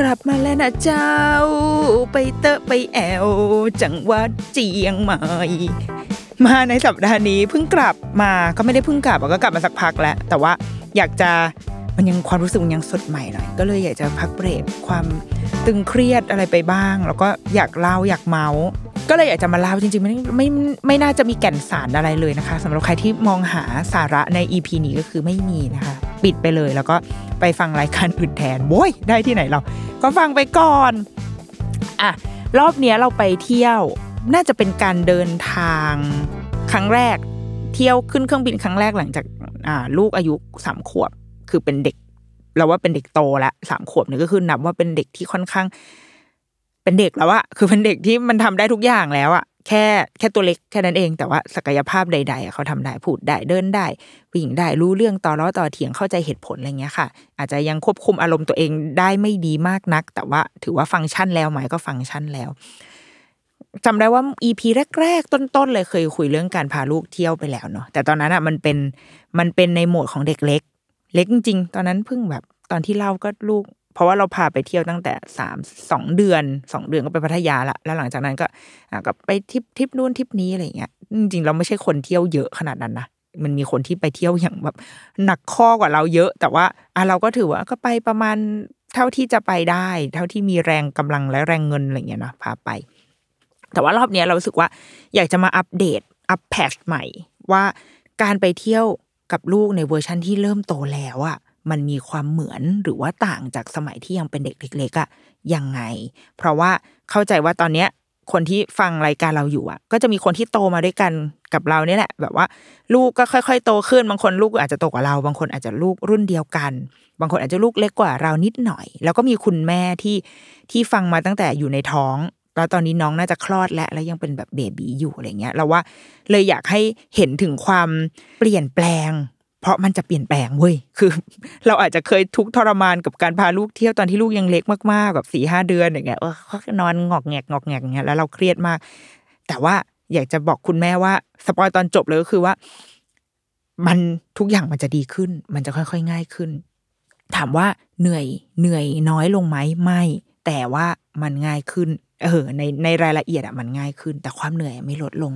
กลับมาแล้วนะเจ้า ไปเตอะไปแอว จังหวัดเจียงใหม่ มาในสัปดาห์นี้เพิ่งกลับมาก็ไม่ได้เพิ่งกลับก็กลับมาสักพักแล้ว แต่ว่าอยากจะมันยังความรู้สึกยังสดใหม่หน่อย ก็เลยอยากจะพักเบรกความตึงเครียดอะไรไปบ้าง แล้วก็อยากเล่าอยากเมาส์ ก็เลยอยากจะมาเล่าจริงๆไม่ไม่ไม่น่าจะมีแก่นสารอะไรเลยนะคะสำหรับใครที่มองหาสาระใน EP นี้ก็คือไม่มีนะคะ ปิดไปเลยแล้วก็ไปฟังรายการอื่นแทนโว้ยได้ที่ไหนเรา ก็ฟังไปก่อนอะรอบเนี้ยเราไปเที่ยว น่าจะเป็นการเดินทางครั้งแรก เที่ยวขึ้นเครื่องบินครั้งแรกหลังจากอ่าลูกอายุสามขวบคือเป็นเด็ก เราว่าเป็นเด็กโตล้วสามขวบเนี่ยก็คือนับว่าเป็นเด็กที่ค่อนข้าง เป็นเด็กแล้วอะคือเป็นเด็กที่มันทำได้ทุกอย่างแล้วอะแค่แค่ตัวเล็กแค่นั้นเองแต่ว่าศักยภาพใดๆเขาทำได้พูดได้เดินได้วิ่งได้รู้เรื่องต่อล้อต่อเถียงเข้าใจเหตุผลอะไรเงี้ยค่ะ อาจจะยังควบคุมอารมณ์ตัวเองได้ไม่ดีมากนัก แต่ว่าถือว่าฟังก์ชันแล้วไหมก็ฟังก์ชันแล้วจำได้ว่า EP แรก ๆ ต้น ๆ เลยเคยคุยเรื่องการพาลูกเที่ยวไปแล้วเนาะแต่ตอนนั้นอะมันเป็นมันเป็นในโหมดของเด็กเล็ก เล็กจริงๆตอนนั้นเพิ่งแบบตอนที่เล่าก็ลูก เพราะว่าเราพาไปเที่ยวตั้งแต่สามสองเดือนสองเดือนก็ไปพัทยาละแล้วหลังจากนั้นก็ก็ไปทริปทริปนู้นทริปนี้อะไรเงี้ยจริงๆเราไม่ใช่คนเที่ยวเยอะขนาดนั้นนะมันมีคนที่ไปเที่ยวอย่างแบบหนักข้อกว่าเราเยอะ แต่ว่าอะเราก็ถือว่าก็ไปประมาณเท่าที่จะไปได้ เท่าที่มีแรงกำลังและแรงเงินอะไรเงี้ยนะพาไป แต่ว่ารอบเนี้ยเราสึกว่าอยากจะมาอัปเดต up patch ใหม่ว่าการไปเที่ยวกับลูกในเวอร์ชันที่เริ่มโตแล้วอะ มันมีความเหมือนหรือว่าต่างจากสมัยที่ยังเป็นเด็กเล็กๆอะยังไง เพราะว่าเข้าใจว่าตอนเนี้ยคนที่ฟังรายการเราอยู่อะ ก็จะมีคนที่โตมาด้วยกันกับเราเนี่ยแหละ แบบว่าลูกก็ค่อย ๆ โตขึ้นบางคนลูกอาจจะโตกว่าเรา บางคนอาจจะลูกรุ่นเดียวกัน บางคนอาจจะลูกเล็กกว่าเรานิดหน่อย แล้วก็มีคุณแม่ที่ที่ฟังมาตั้งแต่อยู่ในท้องแล้วตอนนี้น้องน่าจะคลอดแล้วแล้วยังเป็นแบบเบบีอยู่อะไรเงี้ยเราว่าเลยอยากให้เห็นถึงความเปลี่ยนแปลง เพราะมันจะเปลี่ยนแปลงเว้ยคือ เราอาจจะเคยทุกข์ทรมานกับการพาลูกเที่ยวตอนที่ลูกยังเล็กมากๆแบบสี่ห้าเดือนอย่างเงี้ยเออเขานอนงอกแงกงอกแงกอย่างเงี้ยแล้วเราเครียดมาก แต่ว่าอยากจะบอกคุณแม่ว่าสปอยตอนจบเลยก็คือว่า มันทุกอย่างมันจะดีขึ้น มันจะค่อยๆง่ายขึ้น ถามว่าเหนื่อยเหนื่อยน้อยลงไหมไม่ แต่ว่ามันง่ายขึ้นเออในในรายละเอียดอะมันง่ายขึ้น แต่ความเหนื่อยไม่ลดลง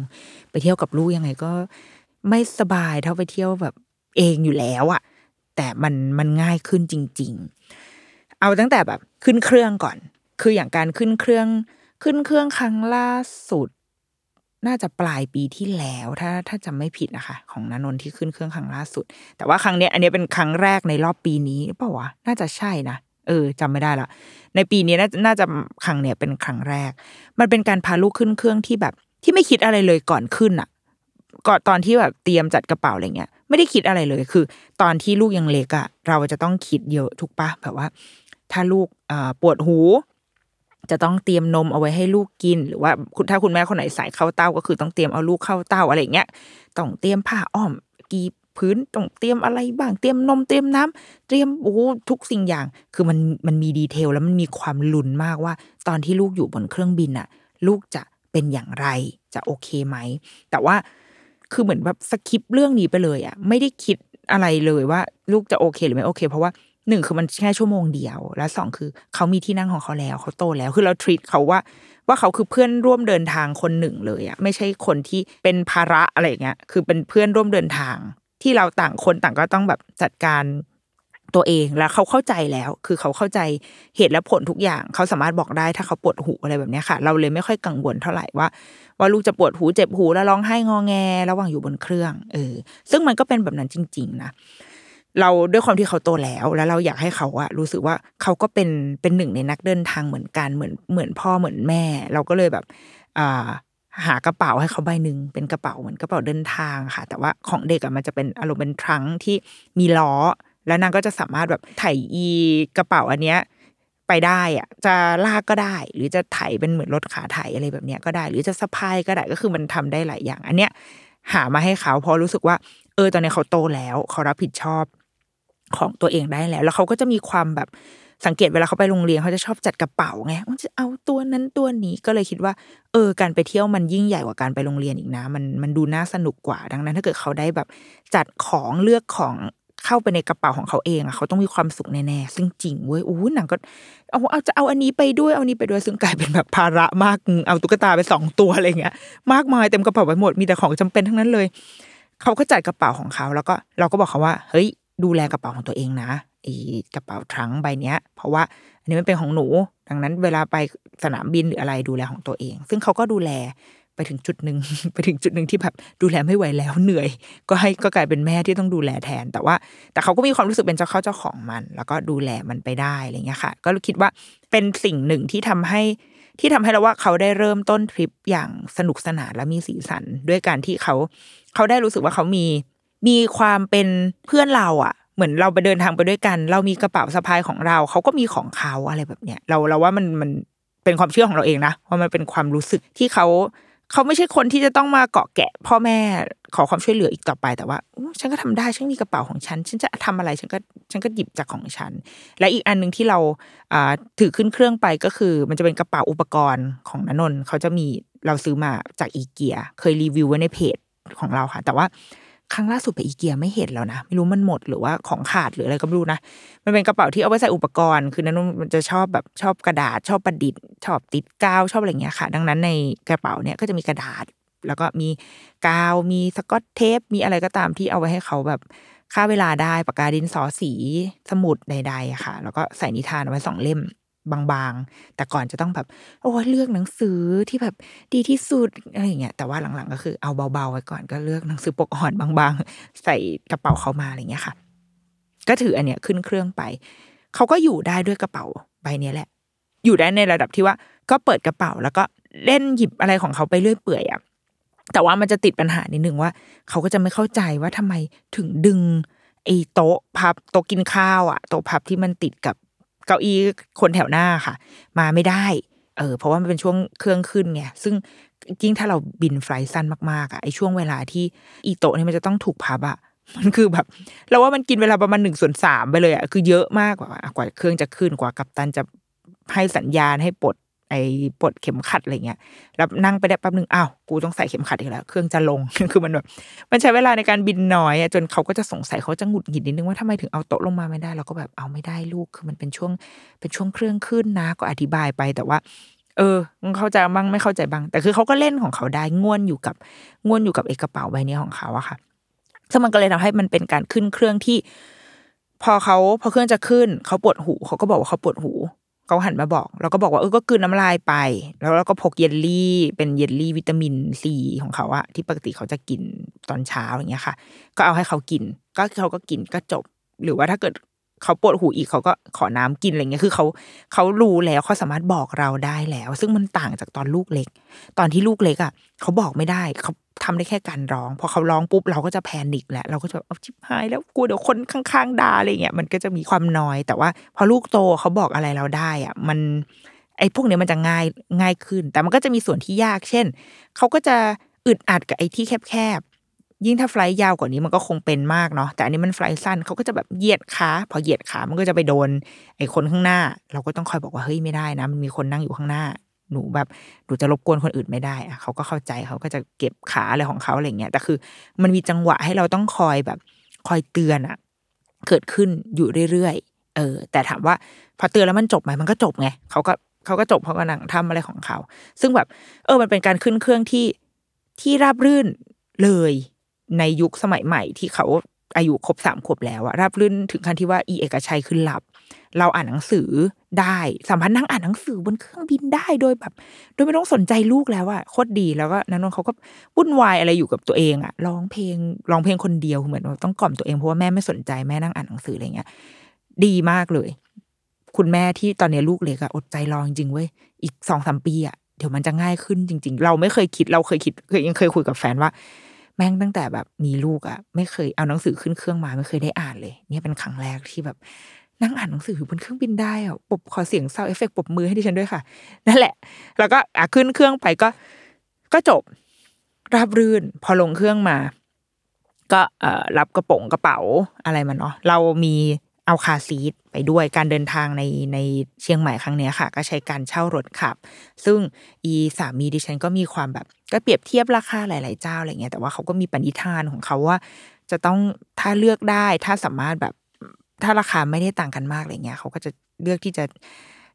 ไปเที่ยวกับลูกยังไงก็ ไม่สบายเท่าไปเที่ยวแบบ เองอยู่แล้วอะแต่มันมันง่ายขึ้นจริง ๆ เอาตั้งแต่แบบขึ้นเครื่องก่อน คืออย่างการขึ้นเครื่อง ขึ้นเครื่องครั้งล่าสุด น่าจะปลายปีที่แล้ว ถ้าถ้าจำไม่ผิดนะคะ ของนนนท์ที่ขึ้นเครื่องครั้งล่าสุด แต่ว่าครั้งเนี้ยอันนี้เป็นครั้งแรกในรอบปีนี้เปล่าวะน่าจะใช่นะเออจำไม่ได้ละในปีนี้น่าน่าจะครั้งเนี้ยเป็นครั้งแรก มันเป็นการพาลูกขึ้นเครื่องที่แบบที่ไม่คิดอะไรเลยก่อนขึ้นอะ ก่อนตอนที่แบบเตรียมจัดกระเป๋าอะไรเงี้ยไม่ได้คิดอะไรเลย คือ ตอนที่ลูกยังเล็กอะเราจะต้องคิดเยอะทุกปะแบบว่า ถ้าลูกปวดหู จะต้องเตรียมนมเอาไว้ให้ลูกกิน หรือว่าคุณถ้าคุณแม่คนไหนใส่เข้าเต้าก็คือต้องเตรียมเอาลูกเข้าเต้าอะไรเงี้ยต้องเตรียมผ้าอ้อมกีพื้นต้องเตรียมอะไรบ้างเตรียมนมเตรียมน้ำเตรียมโอ้ทุกสิ่งอย่าง คือมันมันมี detail แล้วมันมีความลุ้นมากว่า ตอนที่ลูกอยู่บนเครื่องบินอะลูกจะเป็นอย่างไรจะโอเคไหม แต่ว่า คือเหมือนแบบ skip เรื่องนี้ไปเลยอะไม่ได้คิดอะไรเลยว่า ลูกจะโอเคหรือไม่โอเค เพราะว่าหนึ่งคือมันแค่ชั่วโมงเดียว และสองคือเขามีที่นั่งของเขาแล้วเขาโตแล้ว คือเรา treat เขาว่า ว่าเขาคือเพื่อนร่วมเดินทางคนหนึ่งเลยอะไม่ใช่คนที่เป็นภาระอะไรเงี้ยคือเป็นเพื่อนร่วมเดินทาง ที่เราต่างคนต่างก็ต้องแบบจัดการ ตัวเองแล้วเขาเข้าใจแล้ว คือเขาเข้าใจเหตุและผลทุกอย่าง เขาสามารถบอกได้ถ้าเขาปวดหูอะไรแบบนี้ค่ะ เราเลยไม่ค่อยกังวลเท่าไหร่ว่า ว่าลูกจะปวดหูเจ็บหูแล้วร้องไห้งอแง ระหว่างอยู่บนเครื่องเออซึ่งมันก็เป็นแบบนั้นจริง ๆ นะเราด้วยความที่เขาโตแล้ว แล้วเราอยากให้เขาอะรู้สึกว่าเขาก็เป็นเป็นหนึ่งในนักเดินทางเหมือนกันเหมือนเหมือนพ่อเหมือนแม่ เราก็เลยแบบอ่าหากระเป๋าให้เขาใบหนึ่งเป็นกระเป๋าเหมือนกระเป๋าเดินทางค่ะ แต่ว่าของเด็กอะมันจะเป็นอารมณ์เป็นทรังที่มีล้อ แล้วนางก็จะสามารถแบบไถอีกระเป๋าอันเนี้ยไปได้อะจะลากก็ได้ หรือจะไถเป็นเหมือนรถขาไถอะไรแบบเนี้ยก็ได้ หรือจะสะพายก็ได้ก็คือมันทำได้หลายอย่าง อันเนี้ยหามาให้เขาเพราะรู้สึกว่า เออตอนนี้เขาโตแล้วเขารับผิดชอบของตัวเองได้แล้ว แล้วเขาก็จะมีความแบบสังเกตเวลาเขาไปโรงเรียนเขาจะชอบจัดกระเป๋าไงมันจะเอาตัวนั้นตัวนี้ก็เลยคิดว่า เออ การไปเที่ยวมันยิ่งใหญ่กว่าการไปโรงเรียนอีกนะ มันมันดูน่าสนุกกว่าดังนั้น ถ้าเกิดเขาได้แบบจัดของเลือกของ เข้าไปในกระเป๋าของเขาเองอะเขาต้องมีความสุขแน่ๆซึ่งจริงเว้ยอู้หนังก็เอาเอาจะเอาอันนี้ไปด้วยเอาอันนี้ไปด้วยซึ่งกลายเป็นแบบภาระมากเอาตุ๊กตาไปสองตัวอะไรเงี้ยมากมายเต็มกระเป๋าไปหมดมีแต่ของจำเป็นทั้งนั้นเลยเขาก็จัดกระเป๋าของเขา แล้วก็เราก็บอกเขาว่า เฮ้ย ดูแลกระเป๋าของตัวเองนะไอ้กระเป๋าทรังใบเนี้ย เพราะว่าอันนี้มันเป็นของหนู ดังนั้นเวลาไปสนามบินหรืออะไรดูแลของตัวเอง ซึ่งเขาก็ดูแล ไปถึงจุดหนึ่งไปถึงจุดหนึ่งที่แบบดูแลไม่ไหวแล้วเหนื่อย ก็ให้ก็กลายเป็นแม่ที่ต้องดูแลแทน แต่ว่า แต่เขาก็มีความรู้สึกเป็นเจ้าเข้าเจ้าของมัน แล้วก็ดูแลมันไปได้อะไรเงี้ยค่ะ ก็คิดว่าเป็นสิ่งหนึ่งที่ทำให้ที่ทำให้เราว่าเขาได้เริ่มต้นทริปอย่างสนุกสนานและมีสีสัน ด้วยการที่เขาเขาได้รู้สึกว่าเขามีมีความเป็นเพื่อนเราอะเหมือนเราไปเดินทางไปด้วยกัน เรามีกระเป๋าสะพายของเรา เขาก็มีของเขาอะไรแบบเนี้ยเราเราว่ามันมันเป็นความเชื่อของเราเองนะว่ามันเป็นความรู้สึกที่เขา เขาไม่ใช่คนที่จะต้องมาเกาะแกะ พ่อแม่ขอความช่วยเหลืออีกต่อไปแต่ว่าฉันก็ทำได้ฉันมีกระเป๋าของฉัน ฉันจะทำอะไรฉันก็ฉันก็หยิบจากของฉัน และอีกอันหนึ่งที่เราถือขึ้นเครื่องไปก็คือ มันจะเป็นกระเป๋าอุปกรณ์ของนนนท์เขาจะมีเราซื้อมาจากอีเกีย เคยรีวิวไว้ในเพจของเราค่ะ แต่ว่า ครั้งล่าสุดไปอีเกียไม่เห็นแล้วนะไม่รู้มันหมดหรือว่าของขาดหรืออะไรก็ไม่รู้นะมันเป็นกระเป๋าที่เอาไว้ใส่อุปกรณ์ คือนั้นมันจะชอบแบบชอบกระดาษชอบประดิษฐ์ชอบติดกาวชอบอะไรเงี้ยค่ะ ดังนั้นในกระเป๋าเนี่ยก็จะมีกระดาษ แล้วก็มีกาวมีสกอตเทปมีอะไรก็ตามที่เอาไว้ให้เขาแบบค่าเวลาได้ปากกาดินสอสีสมุดใดๆค่ะ แล้วก็ใส่นิทานเอาไว้สองเล่ม บางๆ แต่ก่อนจะต้องแบบโอ้เลือกหนังสือที่แบบดีที่สุดอะไรอย่างเงี้ยแต่ว่าหลังๆก็คือเอาเบาๆไว้ก่อนก็เลือกหนังสือปกอ่อนบางๆ ใส่กระเป๋าเขามาอะไรเงี้ยค่ะ ก็ถืออันเนี้ยขึ้นเครื่องไป เขาก็อยู่ได้ด้วยกระเป๋าใบเนี้ยแหละ อยู่ได้ในระดับที่ว่าก็เปิดกระเป๋าแล้วก็เล่นหยิบอะไรของเขาไปเรื่อยเปื่อยอะแต่ว่ามันจะติดปัญหานิดนึงว่า เขาก็จะไม่เข้าใจว่าทำไมถึงดึงไอ้โต๊ะพับโต๊ะกินข้าวอะโต๊ะพับที่มันติดกับ เก้าอี้คนแถวหน้าค่ะ มาไม่ได้ เออ เพราะว่ามันเป็นช่วงเครื่องขึ้นไงซึ่งยิ่งถ้าเราบินไฟล์สั้นมากๆอะไอช่วงเวลาที่อีโตะนี่มันจะต้องถูกพับอะมันคือแบบ เราว่ามันกินเวลาประมาณหนึ่งส่วนสามไปเลยอะคือเยอะมากกว่ากว่าเครื่องจะขึ้นกว่ากัปตันจะให้สัญญาณให้ปลด ไอ้ปลดเข็มขัดอะไรเงี้ยแล้วนั่งไปได้แป๊บนึงอ้าวกูต้องใส่เข็มขัดอีกแล้ว เครื่องจะลงคือมันแบบมันใช้เวลาในการบินน้อยอะจนเขาก็จะสงสัยเขาจะหงุดหงิดนิดนึงว่าทำไมถึงเอาโต๊ะลงมาไม่ได้เราก็แบบเอาไม่ได้ลูกคือมันเป็นช่วงเป็นช่วงเครื่องขึ้นนะ ก็อธิบายไปแต่ว่า เออมึงเข้าใจบ้างไม่เข้าใจบ้างแต่คือเขาก็เล่นของเขาได้ง่วนอยู่กับง่วนอยู่กับเอกระเป๋าใบนี้ของเขาอะค่ะซึ่งมันก็เลยทำให้มันเป็นการขึ้นเครื่องที่ พอเขาพอเครื่องจะขึ้นเขาปวดหูเขาก็บอกว่าเขาปวดหู เขาหันมาบอก เราก็บอกว่าเออก็คืนน้ำลายไป แล้วเราก็พกเยลลี่เป็นเยลลี่วิตามินซีของเขาอะที่ปกติเขาจะกินตอนเช้าอย่างเงี้ยค่ะ ก็เอาให้เขากิน ก็เขาก็กินก็จบ หรือว่าถ้าเกิด เขาปวดหูอีกเขาก็ขอน้ำกินอะไรเงี้ยคือเขาเขารู้แล้วเขาสามารถบอกเราได้แล้ว ซึ่งมันต่างจากตอนลูกเล็ก ตอนที่ลูกเล็กอะเขาบอกไม่ได้เขาทำได้แค่การร้อง พอเขาร้องปุ๊บเราก็จะแพนิคแหละเราก็จะเอาชิบหายแล้วกลัวเดี๋ยวคนข้างๆด่าอะไรเงี้ยมันก็จะมีความน้อย แต่ว่า พอลูกโตเขาบอกอะไรเราได้อะมันไอ้พวกเนี้ยมันจะง่ายง่ายขึ้น แต่มันก็จะมีส่วนที่ยาก เช่นเขาก็จะอึดอัดกับไอ้ที่แคบ ยิ่งถ้าไฟล์ยาวกว่านี้มันก็คงเป็นมากเนาะแต่อันนี้มันไฟล์สั้นเขาก็จะแบบเหยียดขาพอเหยียดขามันก็จะไปโดน ไอ้คนข้างหน้า เราก็ต้องคอยบอกว่าเฮ้ยไม่ได้นะมันมีคนนั่งอยู่ข้างหน้า หนูแบบหนูจะรบกวนคนอื่นไม่ได้อะเขาก็เข้าใจเขาก็จะเก็บขาอะไรของเขาอะไรเงี้ยแต่คือ มันมีจังหวะให้เราต้องคอยแบบ คอยเตือนอะเกิดขึ้นอยู่เรื่อยๆเออ แต่ถามว่าพอเตือนแล้วมันจบไหมมันก็จบไงเขาก็เขาก็จบเขาก็นั่งทำอะไรของเขา ซึ่งแบบ เออ มันเป็นการขึ้นเครื่องที่ที่ราบรื่นเลย ในยุคสมัยใหม่ที่เขาอายุครบสามขวบแล้วอะรับรื่นถึงขั้นที่ว่าอีเอกชัยคือหลับ เราอ่านหนังสือได้สัมพันธ์นั่งอ่านหนังสือบนเครื่องบินได้โดยแบบ โดยไม่ต้องสนใจลูกแล้วอะโคตรดีแล้วก็นันนนเขาก็วุ่นวายอะไรอยู่กับตัวเองอะร้องเพลงร้องเพลงคนเดียวเหมือนต้องกล่อมตัวเองเพราะว่าแม่ไม่สนใจแม่นั่งอ่านหนังสืออะไรเงี้ยดีมากเลย คุณแม่ที่ตอนนี้ลูกเล็กอะอดใจรอจริงๆเว้ยอีกสองสามปีอะเดี๋ยวมันจะง่ายขึ้นจริง ๆ เราไม่เคยคิดเราเคยคิดเคยยังเคยคุยกับแฟนว่า แม่งตั้งแต่แบบมีลูกอะไม่เคยเอาหนังสือขึ้นเครื่องมาไม่เคยได้อ่านเลย เนี่ยเป็นครั้งแรกที่แบบนั่งอ่านหนังสือบนเครื่องบินได้อะปบขอเสียงซาเอฟเฟกปบมือให้ดิฉันด้วยค่ะ นั่นแหละ แล้วก็อะขึ้นเครื่องไปก็ ก็จบราบรื่น พอลงเครื่องมา ก็เอ่อรับกระโป๋องกระเป๋าอะไรมันเนาะเรามีเอาคาร์ซีทไปด้วยการเดินทางในในเชียงใหม่ครั้งนี้ค่ะ ก็ใช้การเช่ารถขับ ซึ่งอีสามีดิฉันก็มีความแบบ ก็เปรียบเทียบราคาหลาย ๆ เจ้าอะไรเงี้ยแต่ว่าเขาก็มีปณิธานของเขาว่า จะต้องถ้าเลือกได้ถ้าสามารถแบบถ้าราคาไม่ได้ต่างกันมากอะไรเงี้ยเขาก็จะเลือกที่จะ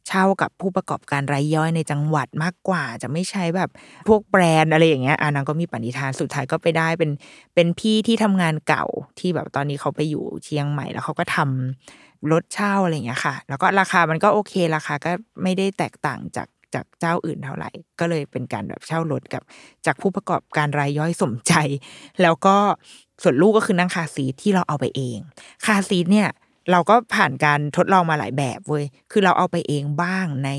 เช่ากับผู้ประกอบการรายย่อยในจังหวัดมากกว่า จะไม่ใช้แบบพวกแบรนด์อะไรอย่างเงี้ยอานางก็มีปณิธานสุดท้ายก็ไปได้เป็นเป็นพี่ที่ทำงานเก่าที่แบบตอนนี้เขาไปอยู่เชียงใหม่แล้วเขาก็ทำรถเช่าอะไรเงี้ยค่ะ แล้วก็ราคามันก็โอเคราคาก็ไม่ได้แตกต่างจาก จากเจ้าอื่นเท่าไหร่ ก็เลยเป็นการแบบเช่ารถกับจากผู้ประกอบการรายย่อยสมใจ แล้วก็ส่วนลูกก็คือนั่งคาซีที่เราเอาไปเอง คาซีเนี่ยเราก็ผ่านการทดลองมาหลายแบบเว้ย คือเราเอาไปเองบ้างใน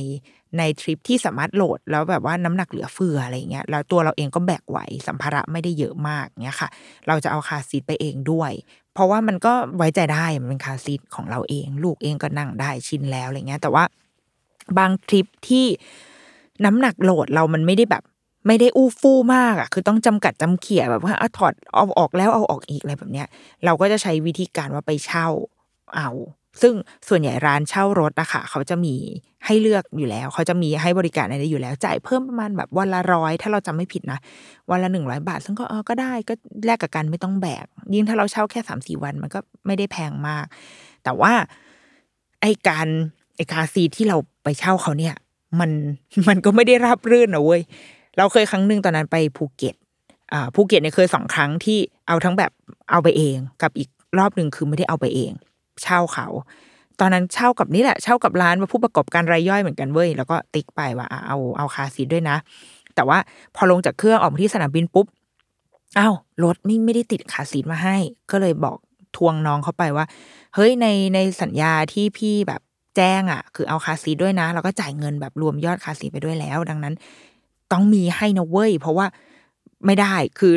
ในทริปที่สามารถโหลดแล้วแบบว่าน้ำหนักเหลือเฟืออะไรเงี้ย แล้วตัวเราเองก็แบกไหวสัมภาระไม่ได้เยอะมากเงี้ยค่ะ เราจะเอาคาซีทไปเองด้วย เพราะว่ามันก็ไว้ใจได้มันเป็นคาซีทของเราเอง ลูกเองก็นั่งได้ชินแล้วอะไรเงี้ย แต่ว่า บางทริปที่น้ำหนักโหลดเรามันไม่ได้แบบ ไม่ได้อู้ฟู่มากอะ คือต้องจำกัดจำเขี่ยแบบว่าเอถอดเอาออกแล้วเอาออกอีกอะไรแบบเนี้ย เราก็จะใช้วิธีการว่าไปเช่าเอา ซึ่งส่วนใหญ่ร้านเช่ารถอะคะเขาจะมีให้เลือกอยู่แล้ว เขาจะมีให้บริการอะไรอยู่แล้ว จ่ายเพิ่มประมาณแบบวันละร้อยถ้าเราจำไม่ผิดนะ วันละหนึ่งร้อยบาท ซึ่งก็เออก็ได้ก็แลกกับการไม่ต้องแบก ยิ่งถ้าเราเช่าแค่สามสี่วันมันก็ไม่ได้แพงมาก แต่ว่าไอการ ไอ้คาร์ซีที่เราไปเช่าเขาเนี่ย มันมันก็ไม่ได้ราบรื่นนะเว้ยเราเคยครั้งหนึ่งตอนนั้นไปภูเก็ตอ่าภูเก็ตเนี่ยเคยสองครั้งที่เอาทั้งแบบเอาไปเองกับอีกรอบหนึ่งคือไม่ได้เอาไปเอง เช่าเขา ตอนนั้นเช่ากับนี่แหละเช่ากับร้านมาผู้ประกอบการรายย่อยเหมือนกันเว้ยแล้วก็ติ๊กไปว่าเอาเอา car seat ด้วยนะ แต่ว่าพอลงจากเครื่องออกมาที่สนามบินปุ๊บอ้าวรถไม่ไม่ได้ติด car seat มาให้ ก็เลยบอกทวงน้องเขาไปว่า เฮ้ยในในสัญญาที่พี่แบบ แจ้งอะ คือเอา car seat ด้วยนะ แล้วก็จ่ายเงินแบบรวมยอด car seat ไปด้วยแล้ว ดังนั้น ต้องมีให้นะเว้ย เพราะว่าไม่ได้คือ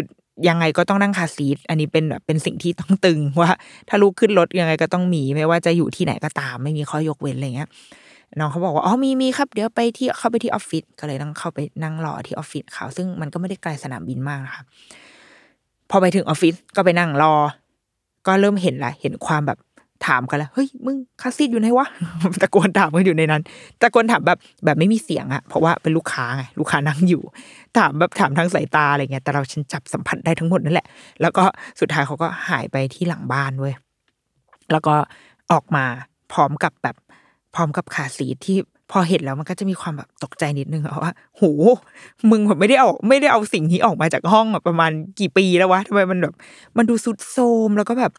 ยังไงก็ต้องนั่งคาซีทอันนี้เป็นแบบเป็นสิ่งที่ต้องตึงว่า ถ้าลูกขึ้นรถยังไงก็ต้องมีไม่ว่าจะอยู่ที่ไหนก็ตาม ไม่มีข้อยกเว้นอะไรเงี้ยน้องเขาบอกว่าอ๋อมีมีครับเดี๋ยวไปที่เข้าไปที่ออฟฟิศก็เลยต้องเข้าไปนั่งรอที่ออฟฟิศเขาซึ่งมันก็ไม่ได้ไกลสนามบินมากนะคะพอไปถึงออฟฟิศก็ไปนั่งรอ ก็เริ่มเห็นละเห็นความแบบ ถามกันแล้วเฮ้ยมึงคาซีดอยู่ไหนวะตะโกนถามกันอยู่ในนั้นตะโกนถามแบบแบบไม่มีเสียงอะเพราะว่าเป็นลูกค้าไงลูกค้านั่งอยู่ ถามแบบถามทางสายตาอะไรเงี้ยแต่เราฉันจับสัมผัสได้ทั้งหมดนั่นแหละ แล้วก็สุดท้ายเขาก็หายไปที่หลังบ้านเว้ยแล้วก็ออกมาพร้อมกับแบบพร้อมกับคาซีทที่พอเห็นแล้วมันก็จะมีความแบบตกใจนิดนึงอะว่าโหมึงแบบไม่ได้เอาไม่ได้เอาสิ่งนี้ออกมาจากห้องอะประมาณกี่ปีแล้ววะทำไมมันแบบมันดูสุดโทมแล้วก็แบบ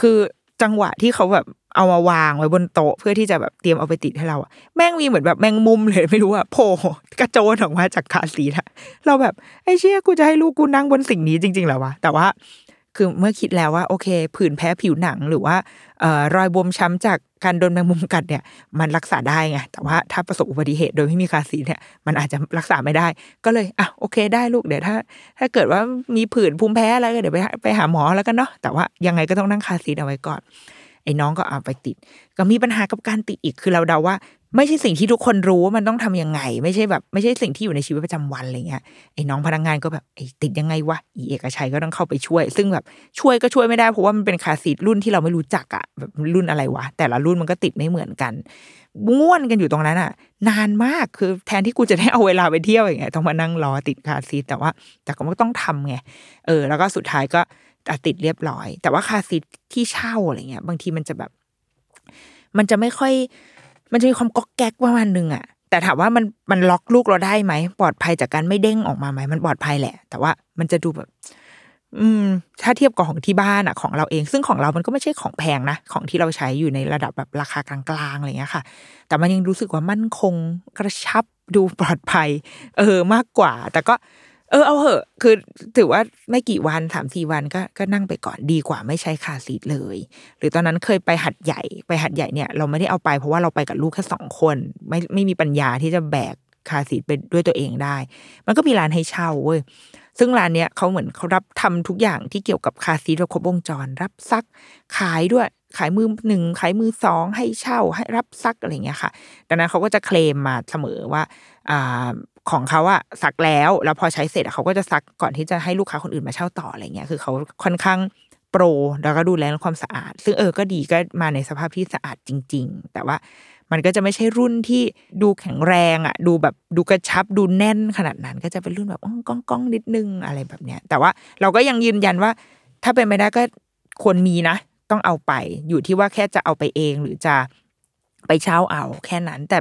คือ จังหวะที่เขาแบบเอามาวางไว้บนโต๊ะเพื่อที่จะแบบเตรียมเอาไปติดให้เราอะแม่งมีเหมือนแบบแมงมุมเลยไม่รู้อะโผล่กระโจนออกมาจากคาซีทอะเราแบบไอ้เชี่ยกูจะให้ลูกกูนั่งบนสิ่งนี้จริงๆเหรอวะแต่ว่า คือเมื่อคิดแล้วว่าโอเค ผื่นแพ้ผิวหนังหรือว่าออรอยบวมช้ำจากการโดนแมงมุมกัดเนี่ยมันรักษาได้ไงแต่ว่าถ้าประสบอุบัติเหตุโดยไม่มีคาซีเนี่ยมันอาจจะรักษาไม่ได้ ก็เลยอะโอเคได้ลูกเดี๋ยวถ้า ถ้าเกิดว่ามีผื่นภูมิแพ้อะไรก็เดี๋ยวไปไปหาหมอแล้วกันเนาะแต่ว่ายังไงก็ต้องนั่งคาซีเอาไว้ก่อนไอ้น้องก็เอาไปติด ก็มีปัญหากับการติดอีกคือเราเดาว่า ไม่ใช่สิ่งที่ทุกคนรู้ว่ามันต้องทำยังไง ไม่ใช่แบบ ไม่ใช่สิ่งที่อยู่ในชีวิตประจำวันอะไรเงี้ยไอ้น้องพนักงานก็แบบไอ้ติดยังไงวะอีเอกชัยก็ต้องเข้าไปช่วย ซึ่งแบบช่วยก็ช่วยไม่ได้เพราะว่ามันเป็นคาซีทรุ่นที่เราไม่รู้จักอะแบบรุ่นอะไรวะแต่ละรุ่นมันก็ติดไม่เหมือนกันง่วนกันอยู่ตรงนั้นอะนานมากคือแทนที่กูจะได้เอาเวลาไปเที่ยวอย่างเงี้ยต้องมานั่งรอติดคาซีทแต่ว่า แต่ก็ต้องทำไงเออ แล้วก็สุดท้ายก็ติดเรียบร้อย แต่ว่าคาซีทที่เช่าอะไรเงี้ย บางทีมันจะแบบ มันจะไม่ค่อย มันจะมีความก๊อกแก๊กประมาณนึงอะแต่ถามว่ามันมันล็อกลูกเราได้ไหมปลอดภัยจากการไม่เด้งออกมาไหมมันปลอดภัยแหละ แต่ว่ามันจะดูแบบ อืม ถ้าเทียบกับของที่บ้านอะของเราเอง ซึ่งของเรามันก็ไม่ใช่ของแพงนะของที่เราใช้อยู่ในระดับแบบราคากลางๆอะไรเงี้ยค่ะ แต่มันยังรู้สึกว่ามั่นคงกระชับดูปลอดภัย เออมากกว่า แต่ก็ เออเอาเหอะคือถือว่าไม่กี่วันสามสี่วันก็ก็นั่งไปก่อนดีกว่าไม่ใช้คาซีทเลย หรือตอนนั้นเคยไปหัดใหญ่ไปหัดใหญ่เนี่ยเราไม่ได้เอาไปเพราะว่าเราไปกับลูกแค่สองคน ไม่ไม่มีปัญญาที่จะแบกคาซีทไปด้วยตัวเองได้ มันก็มีร้านให้เช่าเว้ยซึ่งร้านเนี้ยเขาเหมือนเขารับทำทุกอย่างที่เกี่ยวกับคาซีทครบวงจร รับซักขายด้วยขายมือหนึ่งขายมือสองให้เช่าให้รับซักอะไรเงี้ยค่ะ ดังนั้นเขาก็จะเคลมมาเสมอว่าอ่า ของเขาอะซักแล้ว แล้วพอใช้เสร็จเขาก็จะซักก่อนที่จะให้ลูกค้าคนอื่นมาเช่าต่ออะไรเงี้ยคือเขาค่อนข้างโปรแล้วก็ดูแลเรื่องความสะอาด ซึ่งเออก็ดีก็มาในสภาพที่สะอาดจริง ๆ แต่ว่ามันก็จะไม่ใช่รุ่นที่ดูแข็งแรงอะดูแบบดูกระชับดูแน่นขนาดนั้น ก็จะเป็นรุ่นแบบก้องก้องนิดนึงอะไรแบบเนี้ย แต่ว่าเราก็ยังยืนยันว่า ถ้าเป็นไม่ได้ก็ควรมีนะ ต้องเอาไปอยู่ที่ว่าแค่จะเอาไปเองหรือจะ ไปเช่าเอาแค่นั้น แต่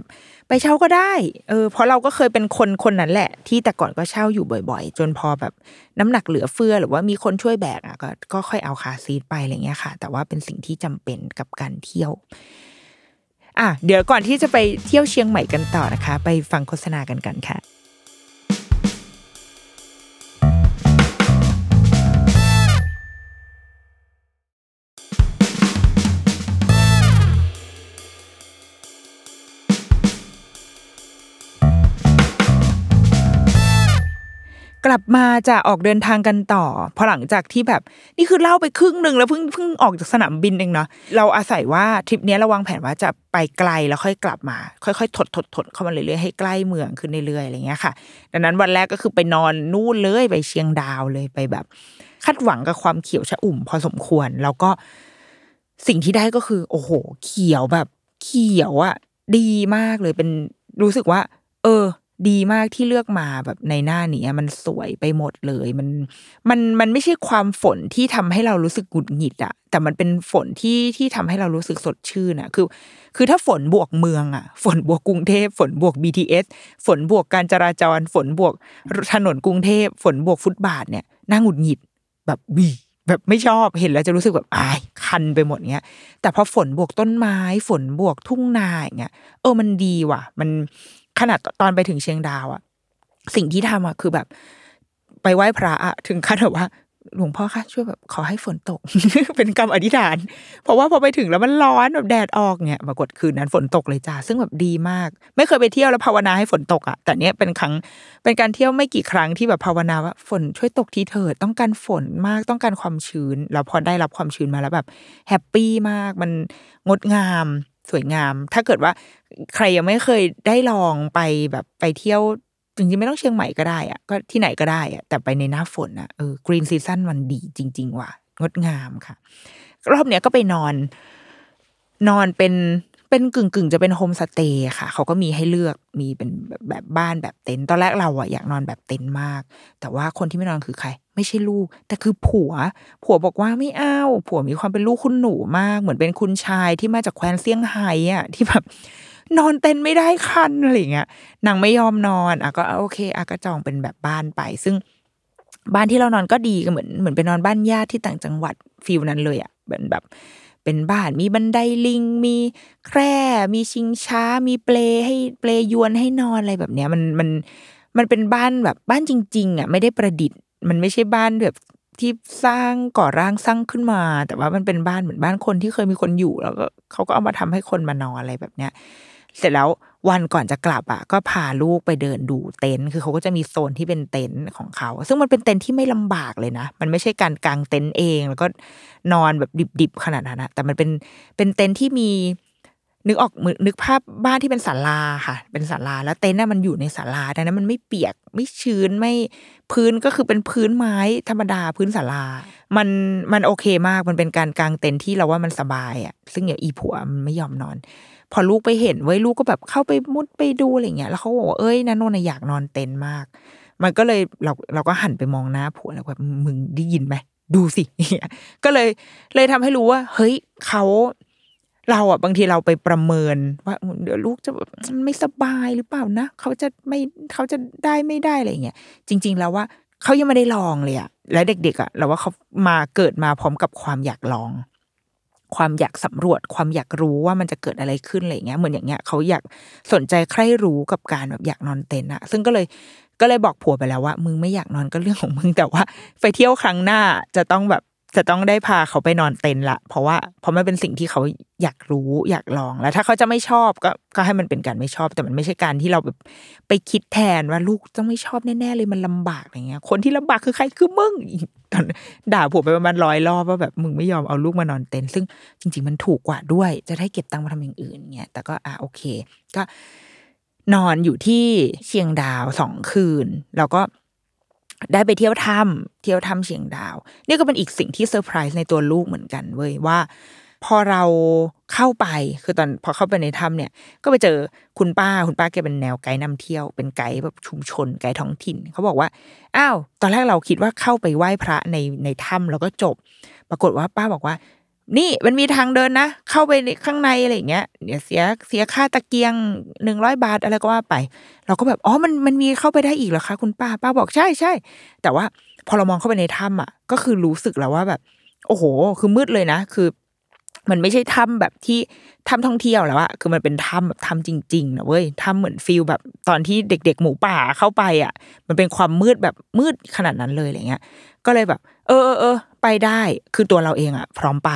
ไปเช่าก็ได้ เออเพราะเราก็เคยเป็นคนคนนั้นแหละ ที่แต่ก่อนก็เช่าอยู่บ่อย ๆ จนพอแบบน้ำหนักเหลือเฟือหรือว่ามีคนช่วยแบกอะก็ก็ค่อยเอาคาร์ซีทไปอะไรเงี้ยค่ะ แต่ว่าเป็นสิ่งที่จำเป็นกับการเที่ยว อะเดี๋ยวก่อนที่จะไปเที่ยวเชียงใหม่กันต่อนะคะ ไปฟังโฆษณากันกันค่ะ บมาจะออกเดินทางกันต่อพอหลังจากที่แบบนี่คือเล่าไปครึ่งหนึ่งแล้วเพิ่งเพิ่งออกจากสนามบินเองเนาะเราอาศัยว่าทริปนี้เราวางแผนว่าจะไปไกลแล้วค่อยกลับมา ค่อยๆถดถดถดเข้ามาเรื่อยๆให้ใกล้เมืองขึ้นเรื่อยๆอะไรเงี้ยค่ะ ดังนั้นวันแรกก็คือไปนอนนู่นเลยไปเชียงดาวเลยไปแบบ คาดหวังกับความเขียวชะอุ่ม พอสมควรแล้วก็สิ่งที่ได้ก็คือ โอ้โห เขียวแบบเขียวอะดีมากเลยเป็นรู้สึกว่า เออ ดีมากที่เลือกมาแบบในหน้านี้มันสวยไปหมดเลยมันมันมันไม่ใช่ความฝนที่ทำให้เรารู้สึกหงุดหงิดอะแต่มันเป็นฝนที่ที่ทำให้เรารู้สึกสดชื่นอะคือ คือถ้าฝนบวกเมืองอะฝนบวกกรุงเทพฝนบวก BTS ฝนบวกการจราจร ฝนบวกถนนกรุงเทพฝนบวกฟุตบาทเนี่ยน่าหงุดหงิดแบบวีแบบไม่ชอบเห็นแล้วจะรู้สึกแบบอายคันไปหมดเงี้ย แต่พอฝนบวกต้นไม้ ฝนบวกทุ่งนาอย่างเงี้ยเออมันดีว่ะ มัน ขนาดตอนไปถึงเชียงดาวอะสิ่งที่ทำอะคือแบบ ไปไหว้พระอะถึงขั้นแบบว่าหลวงพ่อคะช่วยแบบขอให้ฝนตก เป็นกรรมอธิษฐาน เพราะว่าพอไปถึงแล้วมันร้อนแบบแดดออกเนี่ยปรากฏคืนนั้นฝนตกเลยจ้าซึ่งแบบดีมาก ไม่เคยไปเที่ยวแล้วภาวนาให้ฝนตกอะแต่เนี้ยเป็นครั้งเป็นการเที่ยวไม่กี่ครั้งที่แบบภาวนาว่าฝนช่วยตกทีเถิดต้องการฝนมากต้องการความชื้น แล้วพอได้รับความชื้นมาแล้วแบบhappy มากมันงดงาม สวยงาม ถ้าเกิดว่าใครยังไม่เคยได้ลองไปแบบไปเที่ยวจริงๆไม่ต้องเชียงใหม่ก็ได้อะก็ที่ไหนก็ได้อะแต่ไปในหน้าฝนอะเออ green season มันดีจริง ๆ ว่ะงดงามค่ะ รอบเนี้ยก็ไปนอน นอนเป็น เป็นกึ่งกึ่งจะเป็นโฮมสเตย์ค่ะ เขาก็มีให้เลือกมีเป็นแบบแบบบ้านแบบเต็นท์ตอนแรกเราอะอยากนอนแบบเต็นท์มาก แต่ว่าคนที่ไม่นอนคือใคร ไม่ใช่ลูก แต่คือผัว ผัวบอกว่าไม่เอาผัวมีความเป็นลูกคุณหนูมาก เหมือนเป็นคุณชายที่มาจากแคว้นเซี่ยงไฮ้อะที่แบบนอนเต็นท์ไม่ได้คันอะไรเงี้ยนางไม่ยอมนอนอะก็โอเคอะก็จองเป็นแบบบ้านไป ซึ่งบ้านที่เรานอนก็ดีก็เหมือนเหมือนไปนอนบ้านญาติที่ต่างจังหวัดฟิลนั้นเลยอะเหมือนแบบ เป็นบ้านมีบันไดลิง มีแคร่ มีชิงช้า มีเปลให้เปลยวนให้นอนอะไรแบบเนี้ยมันมันมันเป็นบ้านแบบบ้านจริง ๆอะไม่ได้ประดิษฐ์ มันไม่ใช่บ้านแบบที่สร้างก่อร่างสร้างขึ้นมา แต่ว่ามันเป็นบ้านเหมือนบ้านคนที่เคยมีคนอยู่ แล้วก็เขาก็เอามาทำให้คนมานอนอะไรแบบเนี้ย เสร็จแล้ว วันก่อนจะกลับอะ ก็พาลูกไปเดินดูเต็นท์คือเขาก็จะมีโซนที่เป็นเต็นท์ของเขา ซึ่งมันเป็นเต็นท์ที่ไม่ลำบากเลยนะ มันไม่ใช่การกางเต็นท์เอง แล้วก็นอนแบบดิบๆขนาดนั้นนะแต่มันเป็นเป็นเต็นท์ที่มีนึกออกมือนึกภาพบ้านที่เป็นศาลาค่ะ เป็นศาลาแล้วเต็นท์น่ะมันอยู่ในศาลาดังนั้นมันไม่เปียกไม่ชื้นไม่พื้นก็คือเป็นพื้นไม้ธรรมดาพื้นศาลา มันมันโอเคมากมันเป็นการกางเต็นท์ที่เราว่ามันสบายอะ ซึ่งอย่างอีผัวมันไม่ยอมนอน พอลูกไปเห็นเว้ลูกก็แบบเข้าไปมุดไปดูอะไรเงี้ยแล้วเขาบอกว่าเอ้ยนันนนท์น่ะอยากนอนเต็นท์มาก มันก็เลยเราเราก็หันไปมองหน้าผัวแล้วแบบมึงได้ยินไหมดูสิก็เลยเลยทำให้รู้ว่า เฮ้ยเขาเราอะบางทีเราไปประเมินว่าเดี๋ยวลูกจะแบบไม่สบายหรือเปล่านะเขาจะไม่เขาจะได้ไม่ได้อะไรเงี้ยจริง ๆ แล้วว่าเขายังไม่ได้ลองเลยอะและเด็กๆอะเราว่าเขามาเกิดมาพร้อมกับความอยากลอง ความอยากสำรวจ ความอยากรู้ว่ามันจะเกิดอะไรขึ้นอะไรเงี้ยเหมือนอย่างเงี้ยเขาอยากสนใจใคร่รู้กับการแบบอยากนอนเต็นท์อะซึ่งก็เลยก็เลยบอกผัวไปแล้วว่า มึงไม่อยากนอนก็เรื่องของมึงแต่ว่า ไปเที่ยวครั้งหน้าจะต้องแบบ จะต้องได้พาเขาไปนอนเต็นท์ละ เพราะว่าเพราะมันเป็นสิ่งที่เขาอยากรู้อยากลองแล้ว ถ้าเขาจะไม่ชอบก็ก็ให้มันเป็นการไม่ชอบ แต่มันไม่ใช่การที่เราแบบไปคิดแทนว่าลูกต้องไม่ชอบแน่ๆเลยมันลำบากอะไรเงี้ย คนที่ลำบากคือใครคือมึงตอนด่าผัวไปประมาณร้อยรอบว่าแบบมึงไม่ยอมเอาลูกมานอนเต็นท์ซึ่งจริง ๆ มันถูกกว่าด้วย จะได้เก็บตังค์มาทำอย่างอื่นเงี้ยแต่ก็อะโอเค ก็นอนอยู่ที่เชียงดาวสองคืน แล้วก็ ได้ไปเที่ยวถ้ำเที่ยวถ้ำเชียงดาว นี่ก็เป็นอีกสิ่งที่เซอร์ไพรส์ในตัวลูกเหมือนกันเว้ยว่า พอเราเข้าไปคือตอนพอเข้าไปในถ้ำเนี่ย ก็ไปเจอคุณป้าคุณป้าแกเป็นแนวไกด์นำเที่ยว เป็นไกด์แบบชุมชนไกด์ท้องถิ่น เขาบอกว่าอ้าวตอนแรกเราคิดว่าเข้าไปไหว้พระในในถ้ำแล้วก็จบ ปรากฏว่าป้าบอกว่า นี่มันมีทางเดินนะ เข้าไปในข้างในอะไรอย่างเงี้ยเดี๋ยวเสียเสียค่าตะเกียงหนึ่งร้อยบาทอะไรก็ว่าไป เราก็แบบอ๋อมันมันมีเข้าไปได้อีกเหรอคะคุณป้าป้าบอกใช่ใช่แต่ว่าพอเรามองเข้าไปในถ้ำอะ ก็คือรู้สึกแล้วว่าแบบ โอ้โห คือมืดเลยนะ คือ มันไม่ใช่ถ้ำแบบที่ถ้ำท่องเที่ยวแล้วอะคือมันเป็นถ้ำแบบถ้ำจริงๆนะเว้ยถ้ำเหมือนฟิลแบบตอนที่เด็ก ๆ หมูป่าเข้าไปอะมันเป็นความมืดแบบมืดขนาดนั้นเลยอะไรเงี้ย ก็เลยแบบ เออเออเออไปได้คือตัวเราเองอะพร้อมไป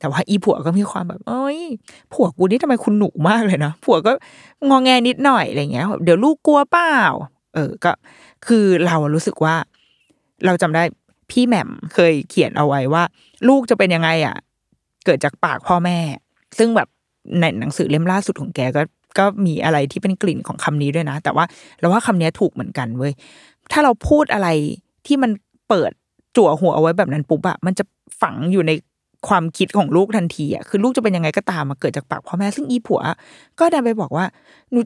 แต่ว่าอีผัวก็มีความแบบเอ้ยผัวกูนี่ทำไมคุณหนูมากเลยนะผัวก็งองแงนิดหน่อยอะไรเงี้ยเดี๋ยวลูกกลัวเปล่าเออก็คือเรารู้สึกว่า เราจำได้พี่แหม่มเคยเขียนเอาไว้ว่า ลูกจะเป็นยังไงอะ เกิดจากปากพ่อแม่ ซึ่งแบบในหนังสือเล่มล่าสุดของแกก็ก็มีอะไรที่เป็นกลิ่นของคำนี้ด้วยนะ แต่ว่าเราว่าคำนี้ถูกเหมือนกันเว้ยถ้าเราพูดอะไรที่มันเปิด จั่วหัวเอาไว้แบบนั้นปุ๊บอะมันจะฝังอยู่ในความคิดของลูกทันทีอะคือลูกจะเป็นยังไงก็ตามมาเกิดจากปากพ่อแม่ซึ่งอีผัว ก็ดันไปบอกว่าหนู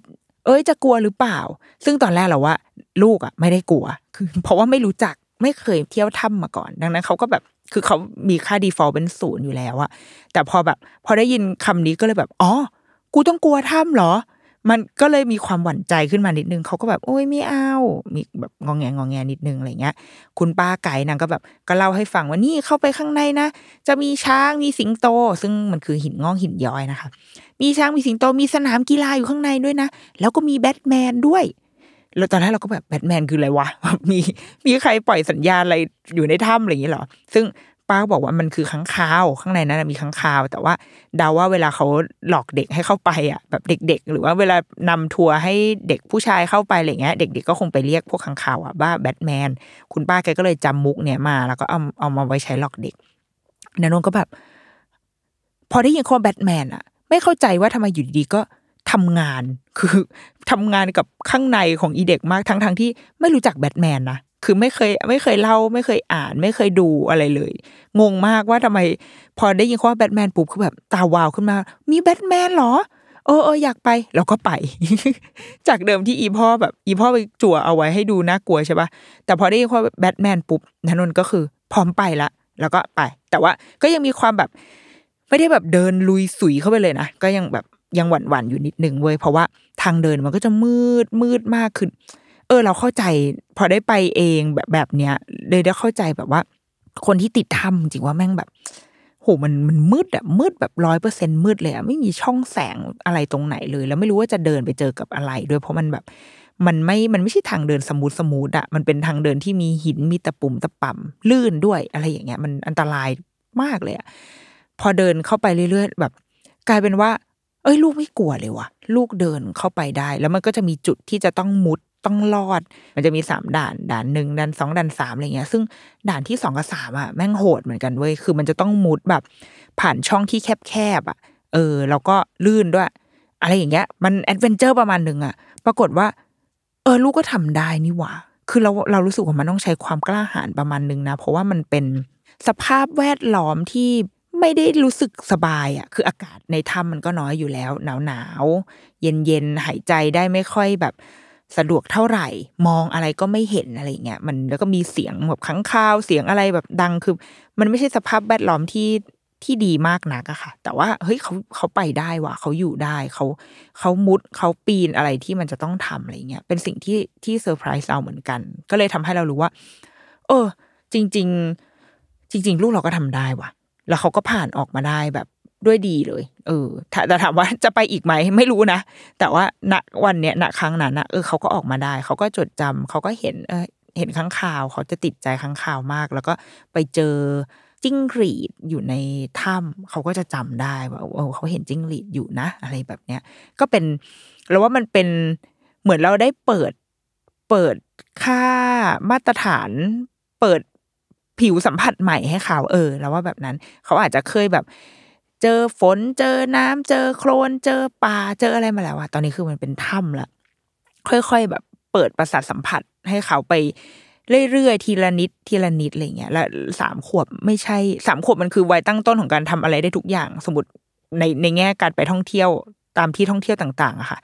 เอ้ยจะกลัวหรือเปล่า ซึ่งตอนแรกเราว่า ลูกอะไม่ได้กลัว คือ เพราะว่าไม่รู้จักไม่เคยเที่ยวถ้ำมาก่อน ดังนั้นเขาก็แบบคือเขามีค่า default เป็นศูนย์อยู่แล้วอะแต่พอแบบ พอได้ยินคำนี้ก็เลยแบบอ๋อกูต้องกลัวถ้ำเหรอ มันก็เลยมีความหวั่นใจขึ้นมานิดนึงเขาก็แบบโอ้ยไม่เอามีแบบงองแงงองแงนิดนึงอะไรเงี้ย คุณป้าไก่นางก็แบบก็เล่าให้ฟังว่านี่เข้าไปข้างในนะจะมีช้างมีสิงโต ซึ่งมันคือหินงอกหินย้อยนะคะ มีช้างมีสิงโตมีสนามกีฬาอยู่ข้างในด้วยนะ แล้วก็มีแบทแมนด้วยแล้วตอนแรกเราก็แบบแบทแมนคืออะไรวะมีมีใครปล่อยสัญญาณอะไรอยู่ในถ้ำอะไรอย่างเงี้ยหรอ ซึ่ง ป้าก็บอกว่ามันคือค้างคาวข้างในนั้นมีค้างคาว แต่ว่าเดาว่าเวลาเขาหลอกเด็กให้เข้าไปอะแบบเด็ก ๆ หรือว่าเวลานำทัวร์ให้เด็กผู้ชายเข้าไปอะไรเงี้ยเด็ก ๆก็คงไปเรียกพวกค้างคาวอะว่าแบทแมนคุณป้าแกก็เลยจำมุกเนี่ยมา แล้วก็เอาเอามาไว้ใช้หลอกเด็กนนนก็แบบ พอได้ยินคำแบทแมนอะ ไม่เข้าใจว่าทำไมอยู่ดีๆก็ทำงานคือทำงานกับข้างในของอีเด็กมากทั้งๆที่ไม่รู้จักแบทแมนนะ คือไม่เคยไม่เคยเล่าไม่เคยอ่านไม่เคยดูอะไรเลย งงมากว่าทำไม พอได้ยินคำว่าแบทแมนปุ๊บคือแบบตาวาวขึ้นมา มีแบทแมนเหรอเออเอออยากไปเราก็ไป จากเดิมที่อีพ่อแบบ อีพ่อไปจั่วเอาไว้ให้ดูน่ากลัวใช่ปะแต่พอได้ยินคำว่าแบทแมนปุ๊บนันนนก็คือ พร้อมไปละ แล้วก็ไป แต่ว่าก็ยังมีความแบบ ไม่ได้แบบเดินลุยสุยเข้าไปเลยนะก็ยังแบบยังหวั่นหวั่นอยู่นิดนึงเว้ยเพราะว่าทางเดินมันก็จะมืดมืดมากขึ้นเอ อเราเข้าใจพอได้ไปเองแบบแบบเนี้ยเลยได้เข้าใจแบบว่า คนที่ติดถ้ำจริงว่าแม่งแบบโหมันมันมืดอะมืดแบบร้อยเปอร์เซ็นมืดเลยอะไม่มีช่องแสงอะไรตรงไหนเลย แล้วไม่รู้ว่าจะเดินไปเจอกับอะไร ด้วยเพราะมันแบบ มันไม่มันไม่ใช่ทางเดิน smooth smooth อะมันเป็นทางเดินที่มีหินมีตะปุ่มตะป่ำลื่นด้วยอะไรอย่างเงี้ย มันอันตรายมากเลยอะพอเดินเข้าไปเรื่อยๆแบบ กลายเป็นว่า เอ้ย ลูกไม่กลัวเลยวะลูกเดินเข้าไปได้ แล้วมันก็จะมีจุดที่จะต้องมุด ต้องลอด มันจะมีสามด่านด่านหนึ่งด่านสองด่านสามอะไรเงี้ย ซึ่งด่านที่สองกับสามอะแม่งโหดเหมือนกันเว้ยคือมันจะต้องมุดแบบผ่านช่องที่แคบๆอะ เออ แล้วก็ลื่นด้วย อะไรอย่างเงี้ย มัน adventure ประมาณหนึ่งอะ ปรากฏว่า เออ ลูกก็ทำได้นี่หว่า คือเราเรารู้สึกว่ามันต้องใช้ความกล้าหาญประมาณหนึ่งนะ เพราะว่ามันเป็นสภาพแวดล้อมที่ไม่ได้รู้สึกสบายอะ คืออากาศในถ้ำมันก็น้อยอยู่แล้ว หนาวหนาวเย็นเย็นหายใจได้ไม่ค่อยแบบ สะดวกเท่าไหร่ มองอะไรก็ไม่เห็นอะไรเงี้ยมันแล้วก็มีเสียงแบบค้างคาวเสียงอะไรแบบดังคือ มันไม่ใช่สภาพแวดล้อมที่ที่ดีมากนักอะค่ะ แต่ว่าเฮ้ยเขาเขาไปได้ว่ะเขาอยู่ได้เขาเขามุดเขาปีนอะไรที่มันจะต้องทำอะไรเงี้ยเป็นสิ่งที่ที่เซอร์ไพรส์เราเหมือนกัน ก็เลยทำให้เรารู้ว่า เออ จริง ๆ จริง ๆ ลูกเราก็ทำได้ว่ะ แล้วเขาก็ผ่านออกมาได้แบบ ด้วยดีเลย เออแต่ถามว่าจะไปอีกไหมไม่รู้นะ แต่ว่าณวันเนี้ยณครั้งนั้นนะเออเขาก็ออกมาได้ เขาก็จดจำเขาก็เห็นเออเห็นข้างข่าวเขาจะติดใจข้างข่าวมาก แล้วก็ไปเจอจิ้งหรีดอยู่ในถ้ำเขาก็จะจำได้ว่าเออเขาเห็นจิ้งหรีดอยู่นะ อะไรแบบเนี้ย ก็เป็นแล้วว่ามันเป็นเหมือนเราได้เปิดเปิดค่ามาตรฐาน เปิดผิวสัมผัสใหม่ให้เขาเออ แล้วว่าแบบนั้น เขาอาจจะเคยแบบ เจอฝนเจอน้ำเจอโคลนเจอป่าเจออะไรมาแล้วอะตอนนี้คือมันเป็นถ้ำละค่อยๆแบบเปิดประสาทสัมผัสให้เขาไปเรื่อยๆทีละนิดทีละนิดอะไรเงี้ยและสามขวบไม่ใช่สามขวบมันคือวัยตั้งต้นของการทำอะไรได้ทุกอย่าง สมมติในในแง่การไปท่องเที่ยวตามที่ท่องเที่ยวต่างๆอะค่ะ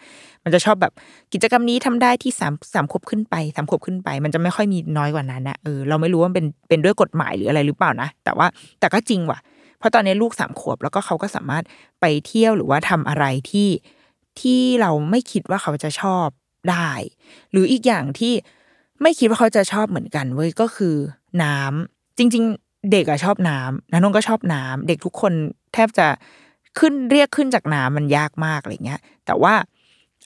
มันจะชอบแบบกิจกรรมนี้ทำได้ที่สามสามขวบขึ้นไปสามขวบขึ้นไป มันจะไม่ค่อยมีน้อยกว่านั้นนะเออเราไม่รู้ว่าเป็นเป็นด้วยกฎหมายหรืออะไรหรือเปล่านะแต่ว่าแต่ก็จริงว่ะ เพราะตอนนี้ลูกสามขวบแล้วก็เขาก็สามารถไปเที่ยวหรือว่าทำอะไรที่ที่เราไม่คิดว่าเขาจะชอบได้ หรืออีกอย่างที่ไม่คิดว่าเขาจะชอบเหมือนกันเว้ยก็คือน้ำจริง ๆ เด็กอะชอบน้ำนันนงก็ชอบน้ำเด็กทุกคนแทบจะขึ้นเรียกขึ้นจากน้ำมันยากมากอะไรเงี้ย แต่ว่า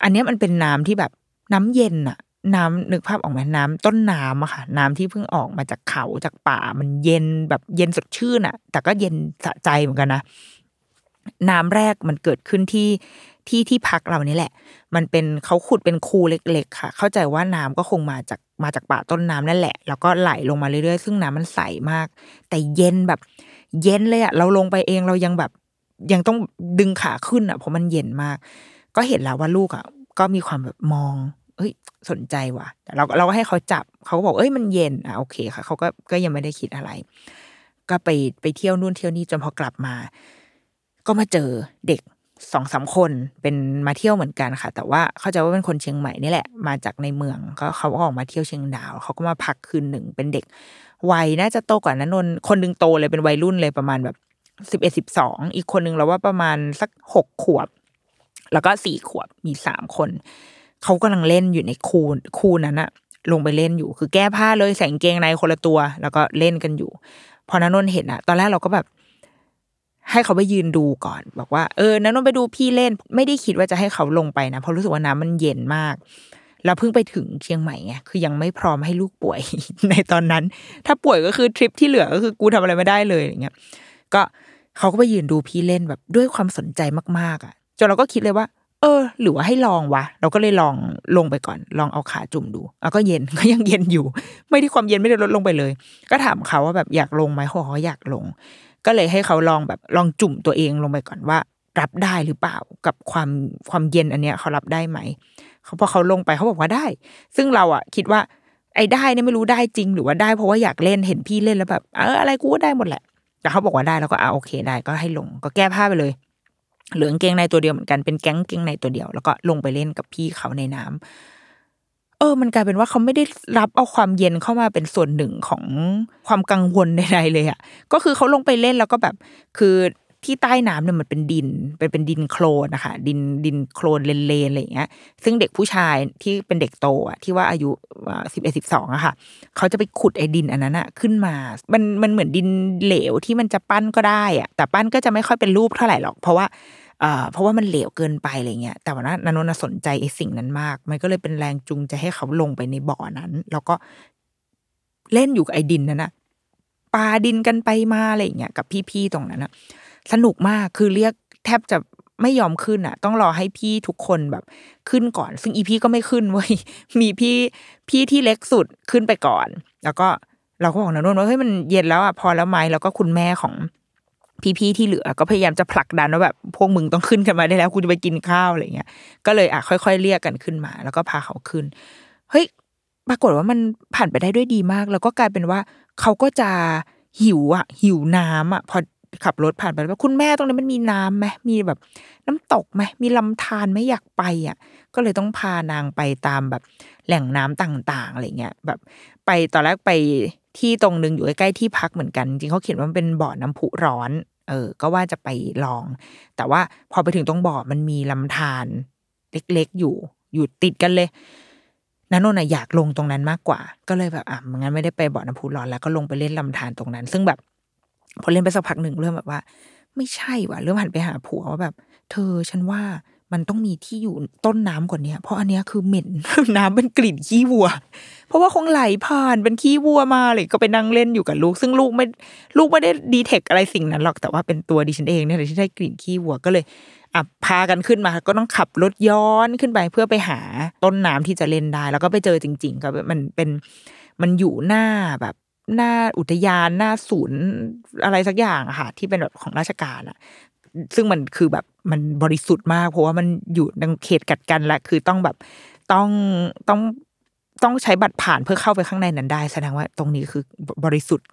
อันนี้มันเป็นน้ำที่แบบน้ำเย็นอะ น้ำนึกภาพออกไหมน้ำต้นน้ำอะค่ะ น้ำที่เพิ่งออกมาจากเขาจากป่า มันเย็นแบบเย็นสดชื่นอะแต่ก็เย็นสะใจเหมือนกันนะน้ำแรกมันเกิดขึ้นที่ที่ที่พักเรานี่แหละ มันเป็นเขาขุดเป็นคูเล็ก ๆ ค่ะ เข้าใจว่าน้ำก็คงมาจากมาจากป่าต้นน้ำนั่นแหละ แล้วก็ไหลลงมาเรื่อยๆ ซึ่งน้ำมันใสมาก แต่เย็นแบบ เย็นเลยอะเราลงไปเองเรายังแบบ ยังต้องดึงขาขึ้นอะเพราะมันเย็นมาก ก็เห็นแล้วว่าลูกอะก็มีความแบบมอง เอ้ยสนใจว่ะเราเราก็ให้เขาจับเขาก็บอกเอ้ยมันเย็นอะโอเคค่ะ เขาก็ก็ยังไม่ได้คิดอะไร ก็ไปไปเที่ยวนู่นเที่ยวนี่จนพอกลับมา ก็มาเจอเด็กสองสามคนเป็นมาเที่ยวเหมือนกันค่ะ แต่ว่าเข้าใจว่าเป็นคนเชียงใหม่นี่แหละ มาจากในเมืองก็เขาก็ออกมาเที่ยวเชียงดาว เขาก็มาพักคืนหนึ่งเป็นเด็กวัยน่าจะโตกว่านั้นนนคนหนึ่งโตเลยเป็นวัยรุ่นเลยประมาณแบบสิบเอ็ดสิบสองอีกคนนึงเราว่าประมาณสักหกขวบ แล้วก็สี่ขวบมีสามคน เขากำลังเล่นอยู่ในคูคูนั้นอะลงไปเล่นอยู่ คือแก้ผ้าเลยใส่กางเกงในคนละตัว แล้วก็เล่นกันอยู่ พอนนนเห็นอะตอนแรกเราก็แบบ ให้เขาไปยืนดูก่อน บอกว่าเออนนนไปดูพี่เล่น ไม่ได้คิดว่าจะให้เขาลงไปนะเพราะรู้สึกว่าน้ำมันเย็นมากเราเพิ่งไปถึงเชียงใหม่ไงคือยังไม่พร้อมให้ลูกป่วยในตอนนั้น ถ้าป่วยก็คือทริปที่เหลือก็คือกูทำอะไรไม่ได้เลยอย่างเงี้ยก็เขาก็ไปยืนดูพี่เล่นแบบด้วยความสนใจมากๆอะจนเราก็คิดเลยว่า เออ หรือว่าให้ลองวะ เราก็เลยลองลงไปก่อน ลองเอาขาจุ่มดูแล้วก็เย็นก็ยังเย็นอยู่ ไม่ได้ความเย็นไม่ได้ลดลงไปเลย ก็ถามเขาว่าแบบอยากลงไหมเขาบอกเขาอยากลง ก็เลยให้เขาลองแบบลองจุ่มตัวเองลงไปก่อนว่า รับได้หรือเปล่ากับความความเย็นอันเนี้ยเขารับได้ไหมเขาพอเขาลงไปเขาบอกว่าได้ ซึ่งเราอะคิดว่า ไอ้ได้เนี่ยไม่รู้ได้จริง หรือว่าได้ เพราะว่าอยากเล่นเห็นพี่เล่นแล้วแบบเอออะไรกูก็ได้หมดแหละแต่เขาบอกว่าได้แล้วก็อ่าโอเคได้ก็ให้ลงก็แก้ผ้าไปเลย เหลืองเกงในตัวเดียวเหมือนกันเป็นแก๊งเกงในตัวเดียว แล้วก็ลงไปเล่นกับพี่เขาในน้ำเออ มันกลายเป็นว่าเขาไม่ได้รับเอาความเย็นเข้ามาเป็นส่วนหนึ่งของความกังวลใดๆเลยอะก็คือเขาลงไปเล่นแล้วก็แบบ คือที่ใต้น้ำเนี่ยมันเป็นดินเป็นเป็นดินโคลนนะคะดินดินโคลนเลนๆอะไรอย่างเงี้ย ซึ่งเด็กผู้ชายที่เป็นเด็กโตอะที่ว่าอายุสิบเอ็ดสิบสองอะค่ะเขาจะไปขุดไอ้ดินอันนั้นอะขึ้นมา มันมันเหมือนดินเหลวที่มันจะปั้นก็ได้อะแต่ปั้นก็จะไม่ค่อยเป็นรูปเท่าไหร่หรอก เพราะว่า เพราะว่ามันเหลวเกินไปอะไรเงี้ยแต่ว่านันนนสนใจไอ้สิ่งนั้นมาก มันก็เลยเป็นแรงจูงใจให้เขาลงไปในบ่อนั้น แล้วก็เล่นอยู่กับไอ้ดินนั้นนะปาดินกันไปมาอะไรเงี้ยกับพี่ๆตรงนั้นนะสนุกมากคือเรียกแทบจะไม่ยอมขึ้นอะ ต้องรอให้พี่ทุกคนแบบขึ้นก่อน ซึ่งอีพี่ก็ไม่ขึ้นเว้ยมีพี่พี่ที่เล็กสุดขึ้นไปก่อน แล้วก็เราก็บอกนะนนว่าเฮ้ยมันเย็นแล้วอะพอแล้วไหมแล้วก็คุณแม่ของ พี่ๆที่เหลือก็พยายามจะผลักดันว่าแบบพวกมึงต้องขึ้นกันมาได้แล้วกูจะไปกินข้าวอะไรเงี้ยก็เลยอะค่อย ๆ เรียกกันขึ้นมา แล้วก็พาเขาขึ้นเฮ้ยปรากฏว่ามันผ่านไปได้ด้วยดีมาก แล้วก็กลายเป็นว่าเขาก็จะหิวอะ หิวน้ำอะ พอขับรถผ่านไปว่าคุณแม่ตรงนี้มันมีน้ำไหมมีแบบ น้ำตกไหมมีลำธารไม่อยากไปอะ ก็เลยต้องพานางไปตามแบบแหล่งน้ำต่างๆอะไรเงี้ยแบบ ไปตอนแรกไปที่ตรงนึงอยู่ใกล้ๆที่พักเหมือนกัน จริงเขาเขียนว่ามันเป็นบ่อน้ำพุร้อน เออ ก็ว่าจะไปลอง แต่ว่าพอไปถึงตรงบ่อมันมีลำธารเล็กๆอยู่ อยู่ติดกันเลยนันนนท์อยากลงตรงนั้นมากกว่า ก็เลยแบบอะงั้นไม่ได้ไปบ่อน้ำพุร้อนแล้วก็ลงไปเล่นลำธารตรงนั้น ซึ่งแบบ พอเล่นไปสักพักหนึ่งเริ่มแบบว่า ไม่ใช่ว่ะเริ่มหันไปหาผัวว่าแบบ เธอฉันว่า มันต้องมีที่อยู่ต้นน้ำกว่านี้เพราะอันเนี้ยคือเหม็นน้ำเป็นกลิ่นขี้วัว เพราะว่าคงไหลผ่านเป็นขี้วัวมาเลยก็ไปนั่งเล่นอยู่กับลูก ซึ่งลูกไม่ลูกไม่ได้ดีเทคอะไรสิ่งนั้นหรอกแต่ว่าเป็นตัวดิฉันเองเนี่ยที่ได้กลิ่นขี้วัวก็เลยอะพากันขึ้นมา ก็ต้องขับรถย้อนขึ้นไปเพื่อไปหาต้นน้ำที่จะเล่นได้ แล้วก็ไปเจอจริง ๆ ก็มันเป็นมันอยู่หน้าแบบหน้าอุทยานหน้าศูนย์อะไรสักอย่างอะค่ะ ที่เป็นแบบของราชการอะ ซึ่งมันคือแบบมันบริสุทธิ์มาก เพราะว่ามันอยู่ในเขตกัดกันและคือต้องแบบต้องต้องต้องใช้บัตรผ่านเพื่อเข้าไปข้างในนั้นได้แสดงว่าตรงนี้คือบริสุทธิ์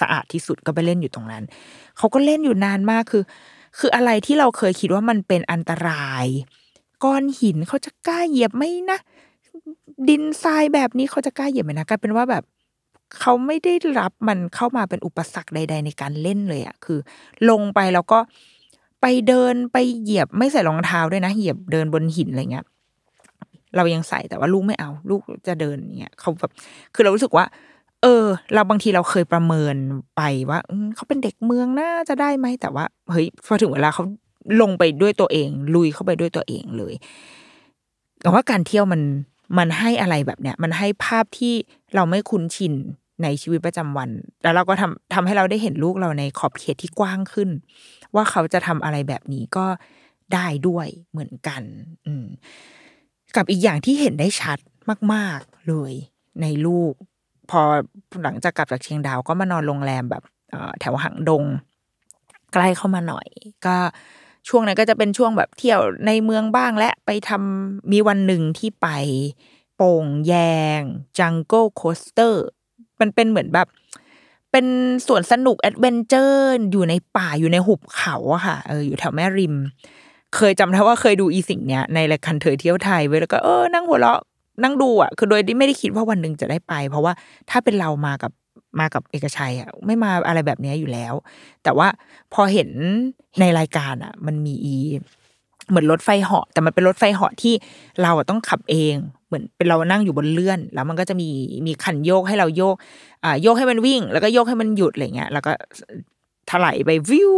สะอาดที่สุดก็ไปเล่นอยู่ตรงนั้นเขาก็เล่นอยู่นานมากคือ คืออะไรที่เราเคยคิดว่ามันเป็นอันตราย ก้อนหินเขาจะกล้าเหยียบไหมนะดินทรายแบบนี้เขาจะกล้าเหยียบไหมนะกลายเป็นว่าแบบเขาไม่ได้รับมันเข้ามาเป็นอุปสรรคใด ๆ ในการเล่นเลยอะคือ ลงไปแล้วก็ ไปเดินไปเหยียบไม่ใส่รองเท้าด้วยนะ เหยียบเดินบนหินอะไรเงี้ยเรายังใส่แต่ว่าลูกไม่เอา ลูกจะเดินเงี้ยเขาแบบคือเรารู้สึกว่า เออ เราบางทีเราเคยประเมินไปว่าเขาเป็นเด็กเมืองน่าจะได้ไหมแต่ว่าเฮ้ยพอถึงเวลาเขาลงไปด้วยตัวเอง ลุยเข้าไปด้วยตัวเองเลยแต่ว่าการเที่ยวมันมันให้อะไรแบบเนี้ย มันให้ภาพที่เราไม่คุ้นชินในชีวิตประจำวัน แล้วเราก็ทำทำให้เราได้เห็นลูกเราในขอบเขตที่กว้างขึ้น ว่าเขาจะทำอะไรแบบนี้ก็ได้ด้วยเหมือนกัน อืม กับอีกอย่างที่เห็นได้ชัดมาก ๆ เลยในลูก พอหลังจากกลับจากเชียงดาวก็มานอนโรงแรมแบบแถวหางดง ใกล้เข้ามาหน่อย ก็ช่วงนั้นก็จะเป็นช่วงแบบเที่ยวในเมืองบ้างและไปทำมีวันหนึ่งที่ไปโป่งแยง Jungle Coaster มันเป็นเหมือนแบบ เป็นสวนสนุก adventure อยู่ในป่าอยู่ในหุบเขาอะค่ะเอออยู่แถวแม่ริม เคยจำได้ว่าเคยดูอีสิ่งเนี้ยในรายการเธอเที่ยวไทยไว้แล้วก็เออนั่งหัวเราะนั่งดูอะคือโดยที่ไม่ได้คิดว่าวันหนึ่งจะได้ไป เพราะว่าถ้าเป็นเรามากับมากับเอกชัยอะไม่มาอะไรแบบนี้อยู่แล้ว แต่ว่าพอเห็นในรายการอะ มันมีอี เหมือนรถไฟเหาะแต่มันเป็นรถไฟเหาะที่เราต้องขับเอง เหมือนเป็นเรานั่งอยู่บนเลื่อน แล้วมันก็จะมีมีขันโยกให้เราโยกอ่าโยกให้มันวิ่ง แล้วก็โยกให้มันหยุดอะไรเงี้ยแล้วก็ถลายไปวิว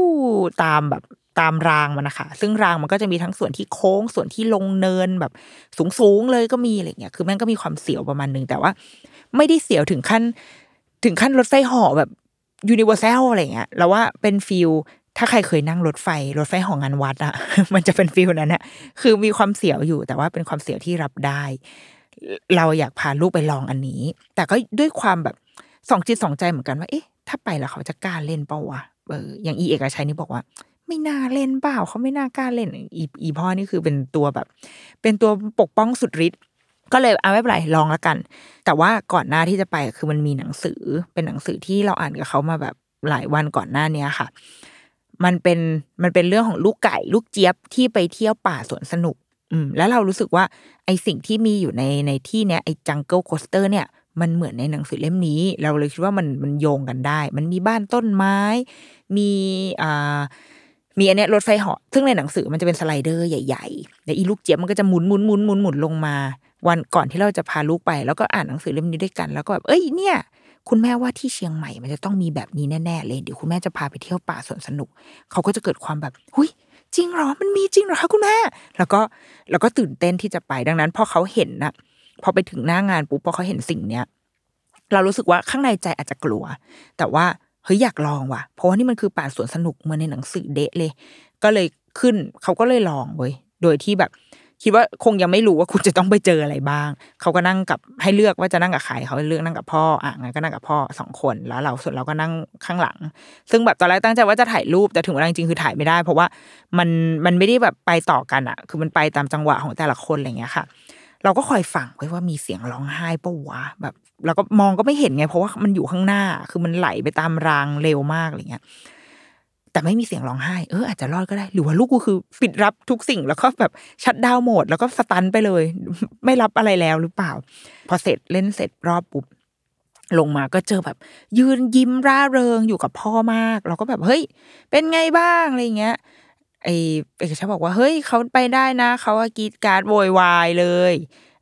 ตามแบบตามรางมันนะคะ ซึ่งรางมันก็จะมีทั้งส่วนที่โค้งส่วนที่ลงเนินแบบสูงๆเลยก็มีอะไรเงี้ยคือมันก็มีความเสียวประมาณนึงแต่ว่า ไม่ได้เสียวถึงขั้น ถึงขั้นรถไฟเหาะแบบ Universal อะไรเงี้ยแล้วว่าเป็น feel ถ้าใครเคยนั่งรถไฟ รถไฟของงานวัดอะมันจะเป็น feel นั้นอะคือมีความเสียวอยู่แต่ว่าเป็นความเสียวที่รับได้ เราอยากพาลูกไปลองอันนี้ แต่ก็ด้วยความแบบสองจิตสองใจเหมือนกันว่า เอ๊ะ ถ้าไปแล้วเขาจะกล้าเล่นเปล่าวะเอออย่างอีเอกชัยนี่บอกว่า ไม่น่าเล่นเปล่าเขาไม่น่ากล้าเล่นอีอีพ่อนี่คือเป็นตัวแบบ เป็นตัวปกป้องสุดฤทธิ์ก็เลยเอาไม่เป็นไรลองแล้วกัน แต่ว่าก่อนหน้าที่จะไปคือมันมีหนังสือเป็นหนังสือที่เราอ่านกับเขามาแบบหลายวันก่อนหน้านี้ค่ะ มันเป็นมันเป็นเรื่องของลูกไก่ลูกเจี๊ยบที่ไปเที่ยวป่าสวนสนุก อืม แล้วเรารู้สึกว่าไอสิ่งที่มีอยู่ในในที่เนี้ยไอ Jungle Coaster เนี่ยมันเหมือนในหนังสือเล่มนี้ เราเลยคิดว่ามันมันโยงกันได้ มันมีบ้านต้นไม้ มีอ่ามีอันเนี้ยรถไฟเหาะซึ่งในหนังสือมันจะเป็นสไลเดอร์ใหญ่ๆแล้วอีลูกเจี๊ยบมันก็จะหมุนหมุนหมุนหมุนหมุนลงมา วันก่อนที่เราจะพาลูกไป แล้วก็อ่านหนังสือเล่มนี้ด้วยกัน แล้วก็แบบเอ้ยเนี่ย คุณแม่ว่าที่เชียงใหม่มันจะต้องมีแบบนี้แน่ๆเลยเดี๋ยวคุณแม่จะพาไปเที่ยวป่าสวนสนุก เขาก็จะเกิดความแบบหุยจริงหรอมันมีจริงหรอคะคุณแม่ แล้วก็แล้วก็ตื่นเต้นที่จะไปดังนั้นพอเขาเห็นนะพอไปถึงหน้างานปุ๊บพอเขาเห็นสิ่งเนี้ยเรารู้สึกว่าข้างในใจอาจจะกลัว แต่ว่าเฮ้ยอยากลองว่ะ เพราะว่านี่มันคือป่าสวนสนุกเหมือนในหนังสือเดะเลย ก็เลยขึ้นเขาก็เลยลองเว้ยโดยที่แบบ คิดว่าคงยังไม่รู้ว่าคุณจะต้องไปเจออะไรบ้าง เขาก็นั่งกับให้เลือกว่าจะนั่งกับใครเขาเลือกนั่งกับพ่ออะงั้นก็นั่งกับพ่อสองคนแล้วเราส่วนเราก็นั่งข้างหลัง ซึ่งแบบตอนแรกตั้งใจว่าจะถ่ายรูปแต่ถึงเวลาจริงคือถ่ายไม่ได้ เพราะว่ามันมันไม่ได้แบบไปต่อกันอะ คือมันไปตามจังหวะของแต่ละคนอะไรเงี้ยค่ะ เราก็คอยฟังไว้ว่ามีเสียงร้องไห้ปะวะแบบเราก็มองก็ไม่เห็นไง เพราะว่ามันอยู่ข้างหน้าคือมันไหลไปตามรางเร็วมากอะไรเงี้ย แต่ไม่มีเสียงร้องไห้ เอออาจจะรอดก็ได้ หรือว่าลูกกูคือปิดรับทุกสิ่งแล้วก็แบบชัดดาวโหมด แล้วก็สตันไปเลย ไม่รับอะไรแล้วหรือเปล่า พอเสร็จเล่นเสร็จรอบปุ๊บลงมาก็เจอแบบ ยืนยิ้มร่าเริงอยู่กับพ่อมาก เราก็แบบเฮ้ย เป็นไงบ้างอะไรเงี้ยไอเอกชัยบอกว่าเฮ้ยเขาไปได้นะเขากีดการโวยวายเลย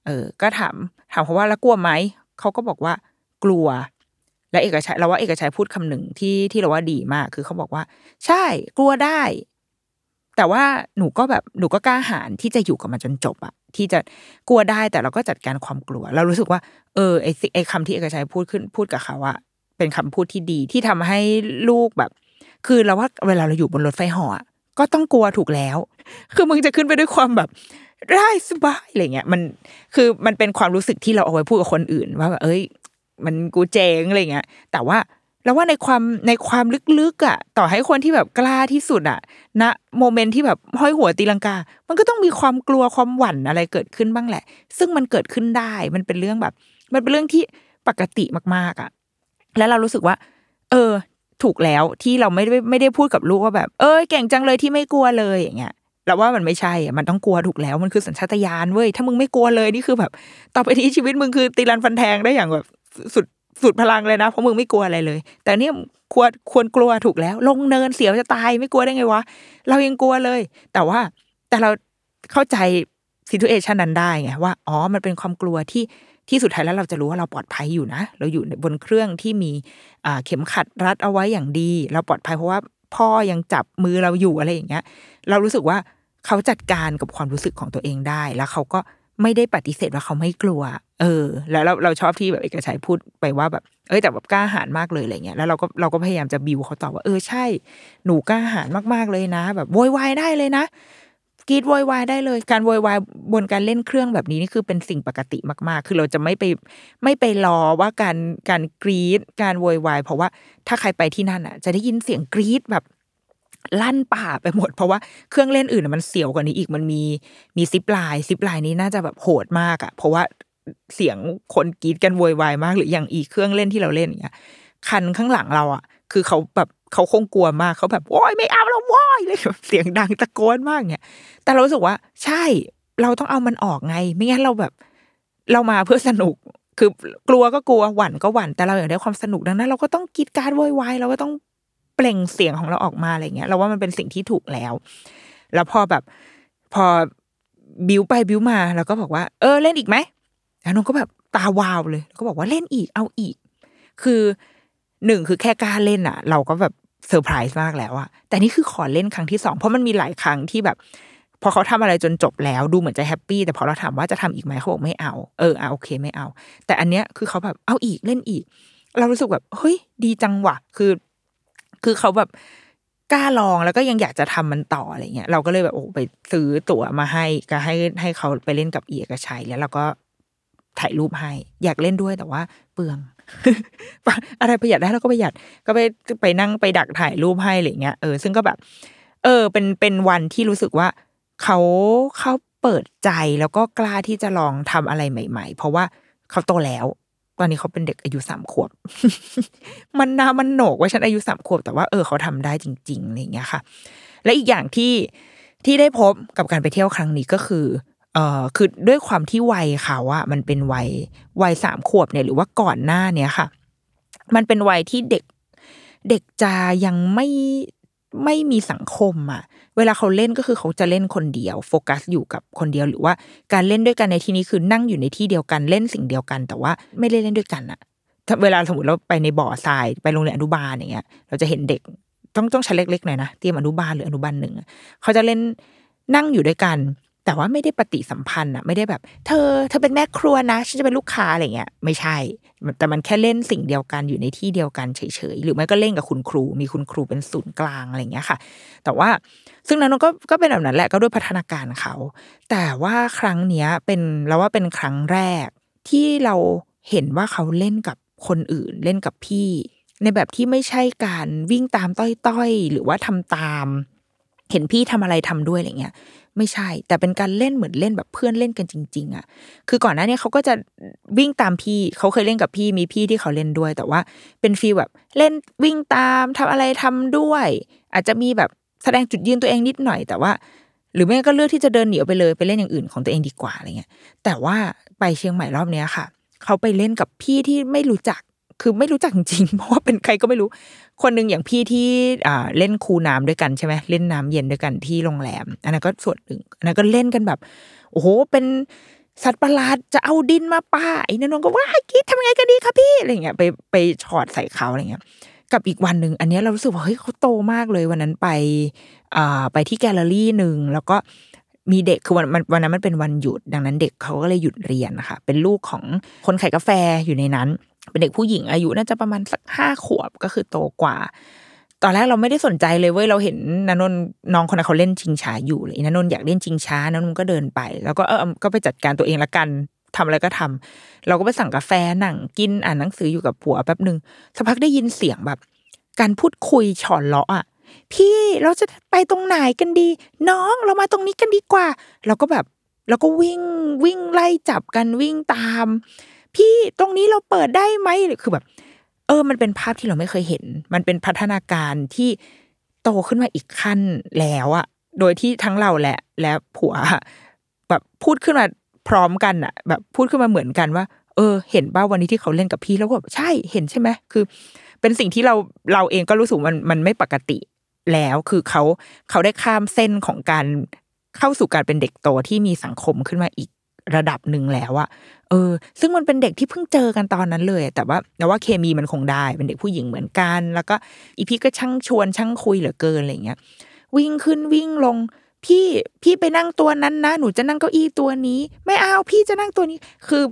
เออ ก็ถามถามเขาว่าแล้วกลัวไหมเขาก็บอกว่ากลัว และเอกชัยเราว่าเอกชัยพูดคำหนึ่งที่ที่เราว่าดีมาก คือเขาบอกว่า ใช่กลัวได้ แต่ว่าหนูก็แบบหนูก็กล้าหาญที่จะอยู่กับมันจนจบอะที่จะกลัวได้แต่เราก็จัดการความกลัว เรารู้สึกว่า เออไอไอคำที่เอกชัยพูดขึ้นพูดกับเขาอะเป็นคำพูดที่ดีที่ทำให้ลูกแบบ คือเราว่าเวลาเราอยู่บนรถไฟหาะก็ต้องกลัวถูกแล้ว คือมึงจะขึ้นไปด้วยความแบบได้สบายอะไรเงี้ยมันคือมันเป็นความรู้สึกที่เราเอาไว้พูดกับคนอื่น ว่าแบบเอ้ย มันกูเจงอะไรเงี้ย แต่ว่าเราว่าในความในความลึกๆอะ ต่อให้คนที่แบบกล้าที่สุดอะณโมเมนต์ที่แบบห้อยหัวตีลังกา มันก็ต้องมีความกลัวความหวั่นอะไรเกิดขึ้นบ้างแหละ ซึ่งมันเกิดขึ้นได้ มันเป็นเรื่องแบบ มันเป็นเรื่องที่ปกติมากๆอะ แล้วเรารู้สึกว่า เออ ถูกแล้วที่เราไม่ได้ไม่ได้พูดกับลูกว่าแบบ เออเก่งจังเลยที่ไม่กลัวเลยอย่างเงี้ยเราว่ามันไม่ใช่อะมันต้องกลัวถูกแล้ว มันคือสัญชาตญาณเว้ย ถ้ามึงไม่กลัวเลยนี่คือแบบ ต่อไปนี้ชีวิตมึงคือตีรันฟันแทงได้อย่างแบบ สุดสุดพลังเลยนะ เพราะมึงไม่กลัวอะไรเลย แต่เนี่ยควรควรกลัวถูกแล้ว ลงเนินเสียวจะตายไม่กลัวได้ไงวะ เรายังกลัวเลย แต่ว่าแต่เราเข้าใจซิทูเอชันนั้นได้ไงว่าอ๋อมันเป็นความกลัวที่ที่สุดท้ายแล้วเราจะรู้ว่าเราปลอดภัยอยู่นะ เราอยู่บนเครื่องที่มีอ่าเข็มขัดรัดเอาไว้อย่างดี เราปลอดภัยเพราะว่าพ่อยังจับมือเราอยู่อะไรอย่างเงี้ย เรารู้สึกว่าเขาจัดการกับความรู้สึกของตัวเองได้ แล้วเขาก็ ไม่ได้ปฏิเสธว่าเขาไม่กลัว เออ แล้วเราเราชอบที่แบบเอกชัยพูดไปว่าแบบ เอ้ยแต่แบบกล้าหาญมากเลยอะไรเงี้ย แล้วเราก็เราก็พยายามจะบิวเขาตอบว่า เออใช่ หนูกล้าหาญมากๆเลยนะ แบบโวยวายได้เลยนะกรีดโวยวายได้เลย การโวยวายบนการเล่นเครื่องแบบนี้นี่คือเป็นสิ่งปกติมาก ๆ คือเราจะไม่ไปไม่ไปรอว่าการการกรีดการโวยวายเพราะว่าถ้าใครไปที่นั่นอะ จะได้ยินเสียงกรีดแบบ ลั่นป่าไปหมด เพราะว่าเครื่องเล่นอื่นมันเสียวกว่านี้อีกมันมีมีซิปลน์ซิปลน์นี้น่าจะแบบโหดมากอะ เพราะว่าเสียงคนกรีดกันโวยวายมาก หรืออย่างอีเครื่องเล่นที่เราเล่นอย่างเงี้ยคันข้างหลังเราอะ คือเขาแบบเขาคงกลัวมากเขาแบบโว้ยไม่เอาแล้วโว้ยเลยแบบเสียงดังตะโกนมากเนี่ยแต่เราสึกว่า ใช่เราต้องเอามันออกไง ไม่งั้นเราแบบ เรามาเพื่อสนุกคือกลัวก็กลัวหวั่นก็หวั่นแต่เราอยากได้ความสนุกดังนั้น เราก็ต้องกีดการโวยวายเราก็ต้อง เปล่งเสียงของเราออกมาอะไรเงี้ยเราว่ามันเป็นสิ่งที่ถูกแล้ว แล้วพอแบบพอบิวไปบิวมาเราก็บอกว่า เออเล่นอีกไหมแล้วน้องก็แบบตาวาวเลย ก็บอกว่าเล่นอีกเอาอีก คือหนึ่งคือแค่กล้าเล่นอะ เราก็แบบเซอร์ไพรส์มากแล้วอะแต่นี่คือขอเล่นครั้งที่สองเพราะมันมีหลายครั้งที่แบบ พอเขาทำอะไรจนจบแล้วดูเหมือนจะ happy แต่พอเราถามว่าจะทำอีกไหมเขาบอกไม่เอาเออเอาโอเคไม่เอา แต่อันเนี้ยคือเขาแบบเอาอีกเล่นอีก เรารู้สึกแบบเฮ้ยดีจังวะคือ คือเขาแบบกล้าลองแล้วก็ยังอยากจะทำมันต่ออะไรเงี้ยเราก็เลยแบบโอ้ไปซื้อตั๋วมาให้ก็ให้ให้เขาไปเล่นกับเอียกชัยแล้วเราก็ถ่ายรูปให้ อยากเล่นด้วยแต่ว่าเปลือง อะไรประหยัดได้เราก็ประหยัดก็ไปไปนั่งไปดักถ่ายรูปให้อะไรเงี้ยเออซึ่งก็แบบ เออ เป็นเป็นวันที่รู้สึกว่าเขาเขาเปิดใจแล้วก็กล้าที่จะลองทำอะไรใหม่ ๆ เพราะว่าเขาโตแล้ว ตอนนี้เขาเป็นเด็กอายุสามขวบ มันนามันโหนกว่าฉันอายุสามขวบ แต่ว่าเออเขาทำได้จริงๆอะไรเงี้ยค่ะ และอีกอย่างที่ที่ได้พบกับการไปเที่ยวครั้งนี้ก็คือเอ่อคือด้วยความที่วัยเขาอะมันเป็นวัยวัยสามขวบเนี่ยหรือว่าก่อนหน้าเนี้ยค่ะ มันเป็นวัยที่เด็กเด็กจะยังไม่ไม่มีสังคมอะ เวลาเขาเล่นก็คือเขาจะเล่นคนเดียว โฟกัสอยู่กับคนเดียวหรือว่าการเล่นด้วยกันในที่นี้คือนั่งอยู่ในที่เดียวกันเล่นสิ่งเดียวกัน แต่ว่าไม่ได้เล่นด้วยกันอะเวลาสมมติเราไปในบ่อทรายไปโรงเรียนอนุบาลอย่างเงี้ย เราจะเห็นเด็กต้องต้องชั้นเล็กๆหน่อยนะเตรียมอนุบาลหรืออนุบาลหนึ่งเขาจะเล่นนั่งอยู่ด้วยกัน แต่ว่าไม่ได้ปฏิสัมพันธ์อะไม่ได้แบบ เธอเธอเป็นแม่ครัวนะฉันจะเป็นลูกค้าอะไรเงี้ยไม่ใช่ แต่มันแค่เล่นสิ่งเดียวกันอยู่ในที่เดียวกันเฉยๆหรือไม่ก็เล่นกับคุณครู มีคุณครูเป็นศูนย์กลางอะไรเงี้ยค่ะ แต่ว่าซึ่งนั้นก็ก็เป็นแบบนั้นแหละก็ด้วยพัฒนาการเขา แต่ว่าครั้งเนี้ยเป็นเราว่าเป็นครั้งแรก ที่เราเห็นว่าเขาเล่นกับคนอื่นเล่นกับพี่ ในแบบที่ไม่ใช่การวิ่งตามต้อยๆ หรือว่าทำตาม เห็นพี่ทำอะไรทำด้วยอะไรเงี้ยไม่ใช่ แต่เป็นการเล่นเหมือนเล่นแบบเพื่อนเล่นกันจริง ๆ อะ คือก่อนหน้านี้เขาก็จะวิ่งตามพี่เขาเคยเล่นกับพี่มีพี่ที่เขาเล่นด้วย แต่ว่าเป็นฟีลแบบเล่นวิ่งตามทำอะไรทำด้วย อาจจะมีแบบแสดงจุดยืนตัวเองนิดหน่อย แต่ว่า หรือไม่ก็เลือกที่จะเดินหนีออกไปเลยไปเล่นอย่างอื่นของตัวเองดีกว่าอะไรเงี้ย แต่ว่าไปเชียงใหม่รอบเนี้ยค่ะเขาไปเล่นกับพี่ที่ไม่รู้จัก คือไม่รู้จักจริงเพราะว่าเป็นใครก็ไม่รู้ คนหนึ่งอย่างพี่ที่อ่าเล่นคูน้ำด้วยกันใช่ไหมเล่นน้ำเย็นด้วยกันที่โรงแรม อันนั้นก็ส่วนหนึ่งอันนั้นก็เล่นกันแบบ โอ้โหเป็นสัตว์ประหลาดจะเอาดินมาป้าไอ้นนท์ก็ว่าคิดทำยังไงกันดีคะพี่อะไรเงี้ยไปไปชอดใส่เขาอะไรเงี้ย กับอีกวันหนึ่งอันนี้เรารู้สึกว่าเฮ้ยเขาโตมากเลยวันนั้นไปอ่าไปที่แกลเลอรี่หนึ่งแล้วก็มีเด็กคือวันมันวันนั้นมันเป็นวันหยุด ดังนั้นเด็กเขาก็เลยหยุดเรียนนะคะเป็นลูกของคนขายกาแฟอยู่ในนั้น เป็นเด็กผู้หญิงอายุน่าจะประมาณสักห้าขวบก็คือโตกว่า ตอนแรกเราไม่ได้สนใจเลยเว้ยเราเห็นนนนน้องคนนั้นเขาเล่นชิงช้าอยู่เลยนนนอยากเล่นชิงช้านนนก็เดินไป แล้วก็เออก็ไปจัดการตัวเองละกันทำอะไรก็ทำเราก็ไปสั่งกาแฟนั่งกินอ่านหนังสืออยู่กับผัวแป๊บหนึ่งสักพักได้ยินเสียงแบบ การพูดคุยฉอนเลาะอะพี่เราจะไปตรงไหนกันดี น้องเรามาตรงนี้กันดีกว่า เราก็แบบเราก็วิ่งวิ่งไล่จับกันวิ่งตาม พี่ตรงนี้เราเปิดได้ไหมหรือคือแบบ เออ มันเป็นภาพที่เราไม่เคยเห็น มันเป็นพัฒนาการที่โตขึ้นมาอีกขั้นแล้วอะโดยที่ทั้งเราและและผัวแบบพูดขึ้นมาพร้อมกันอะแบบพูดขึ้นมาเหมือนกันว่า เออ เห็นป่าวันนี้ที่เขาเล่นกับพี่แล้วก็แบบใช่เห็นใช่ไหมคือ เป็นสิ่งที่เราเราเองก็รู้สึกมันมันไม่ปกติแล้วคือเขาเขาได้ข้ามเส้นของการเข้าสู่การเป็นเด็กโตที่มีสังคมขึ้นมาอีก ระดับหนึ่งแล้วอะเออ ซึ่งมันเป็นเด็กที่เพิ่งเจอกันตอนนั้นเลย แต่ว่าแต่ว่าเคมีมันคงได้เป็นเด็กผู้หญิงเหมือนกัน แล้วก็อีพี่ก็ช่างชวนช่างคุยเหลือเกินอะไรเงี้ยวิ่งขึ้นวิ่งลงพี่พี่ไปนั่งตัวนั้นนะ หนูจะนั่งเก้าอี้ตัวนี้ ไม่เอาพี่จะนั่งตัวนี้ คือ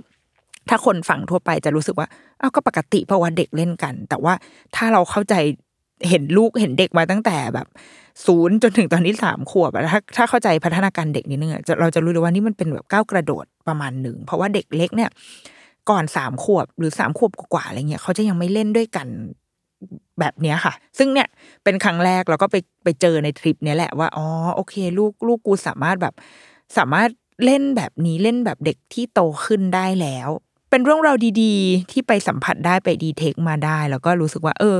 ถ้าคนฝั่งทั่วไปจะรู้สึกว่า เอาก็ปกติเพราะว่าเด็กเล่นกัน แต่ว่าถ้าเราเข้าใจ เห็นลูกเห็นเด็กมาตั้งแต่แบบศูนย์จนถึงตอนนี้สามขวบถ้าถ้าเข้าใจพัฒนาการเด็กนิดนึงจะเราจะรู้เลยว่านี่มันเป็นแบบก้าวกระโดดประมาณหนึ่งเพราะว่าเด็กเล็กเนี่ย ก่อนสามขวบหรือสามขวบกว่าอะไรเงี้ยเขาจะยังไม่เล่นด้วยกันแบบเนี้ยค่ะ ซึ่งเนี่ยเป็นครั้งแรกเราก็ไปไปเจอในทริปเนี้ยแหละว่าอ๋อโอเค ลูกลูกกูสามารถแบบ สามารถเล่นแบบนี้เล่นแบบเด็กที่โตขึ้นได้แล้ว เป็นเรื่องราวดี ๆ ที่ไปสัมผัสได้ไปดีเทคมาได้ แล้วก็รู้สึกว่า เออ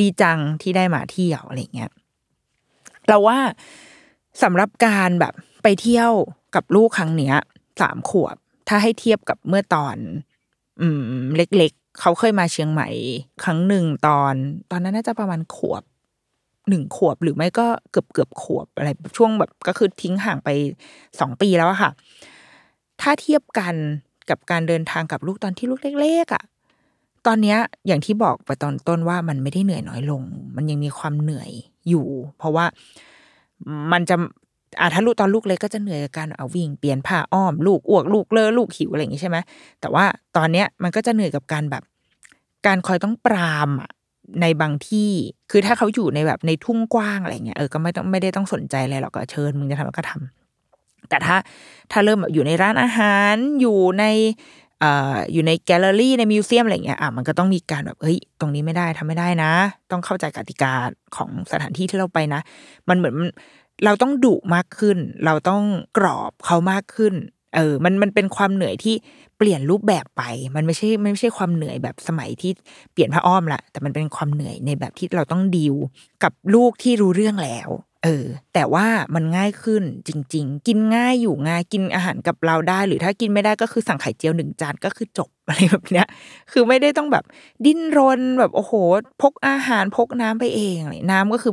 ดีจังที่ได้มาเที่ยวอะไรเงี้ยเราว่าสำหรับการแบบไปเที่ยวกับลูกครั้งเนี้ยสามขวบ ถ้าให้เทียบกับเมื่อตอน อืม เล็ก ๆ เขาเคยมาเชียงใหม่ ครั้งหนึ่งตอน ตอนนั้นน่าจะประมาณขวบหนึ่งขวบหรือไม่ก็เกือบเกือบขวบอะไรช่วงแบบก็คือทิ้งห่างไปสองปีแล้วอะค่ะ ถ้าเทียบกันกับการเดินทางกับลูกตอนที่ลูกเล็กๆอะ ตอนนี้อย่างที่บอกไปตอนต้นว่ามันไม่ได้เหนื่อยน้อยลง มันยังมีความเหนื่อยอยู่ เพราะว่ามันจะอาถ้าลูกตอนลูกเล็กก็จะเหนื่อยกับการเอาวิ่งเปลี่ยนผ้าอ้อม ลูกอ้วกลูกเลอะลูกหิวอะไรอย่างงี้ใช่ไหมแต่ว่าตอนเนี้ยมันก็จะเหนื่อยกับการแบบ การคอยต้องปรามอะในบางที่คือถ้าเขาอยู่ในแบบในทุ่งกว้างอะไรเงี้ยเออก็ไม่ต้องไม่ได้ต้องสนใจอะไรหรอกก็เชิญมึงจะทำก็ทำแต่ถ้าถ้าเริ่มแบบอยู่ในร้านอาหารอยู่ใน อยู่ในแกลเลอรี่ในมิวเซียมอะไรเงี้ยอะมันก็ต้องมีการแบบเฮ้ยตรงนี้ไม่ได้ทำไม่ได้นะ ต้องเข้าใจกติกาของสถานที่ที่เราไปนะ มันเหมือนเราต้องดุมากขึ้น เราต้องกรอบเขามากขึ้น เออ มันมันเป็นความเหนื่อยที่เปลี่ยนรูปแบบไป มันไม่ใช่ไม่ใช่ความเหนื่อยแบบสมัยที่เปลี่ยนผ้าอ้อมละแต่มันเป็นความเหนื่อยในแบบที่เราต้องดีลกับลูกที่รู้เรื่องแล้ว เออ แต่ว่ามันง่ายขึ้นจริง ๆ กินง่ายอยู่ง่ายกินอาหารกับเราได้ หรือถ้ากินไม่ได้ก็คือสั่งไข่เจียวหนึ่งจานก็คือจบอะไรแบบเนี้ย คือไม่ได้ต้องแบบดิ้นรนแบบโอ้โห พกอาหารพกน้ำไปเองอะไรน้ำก็คือ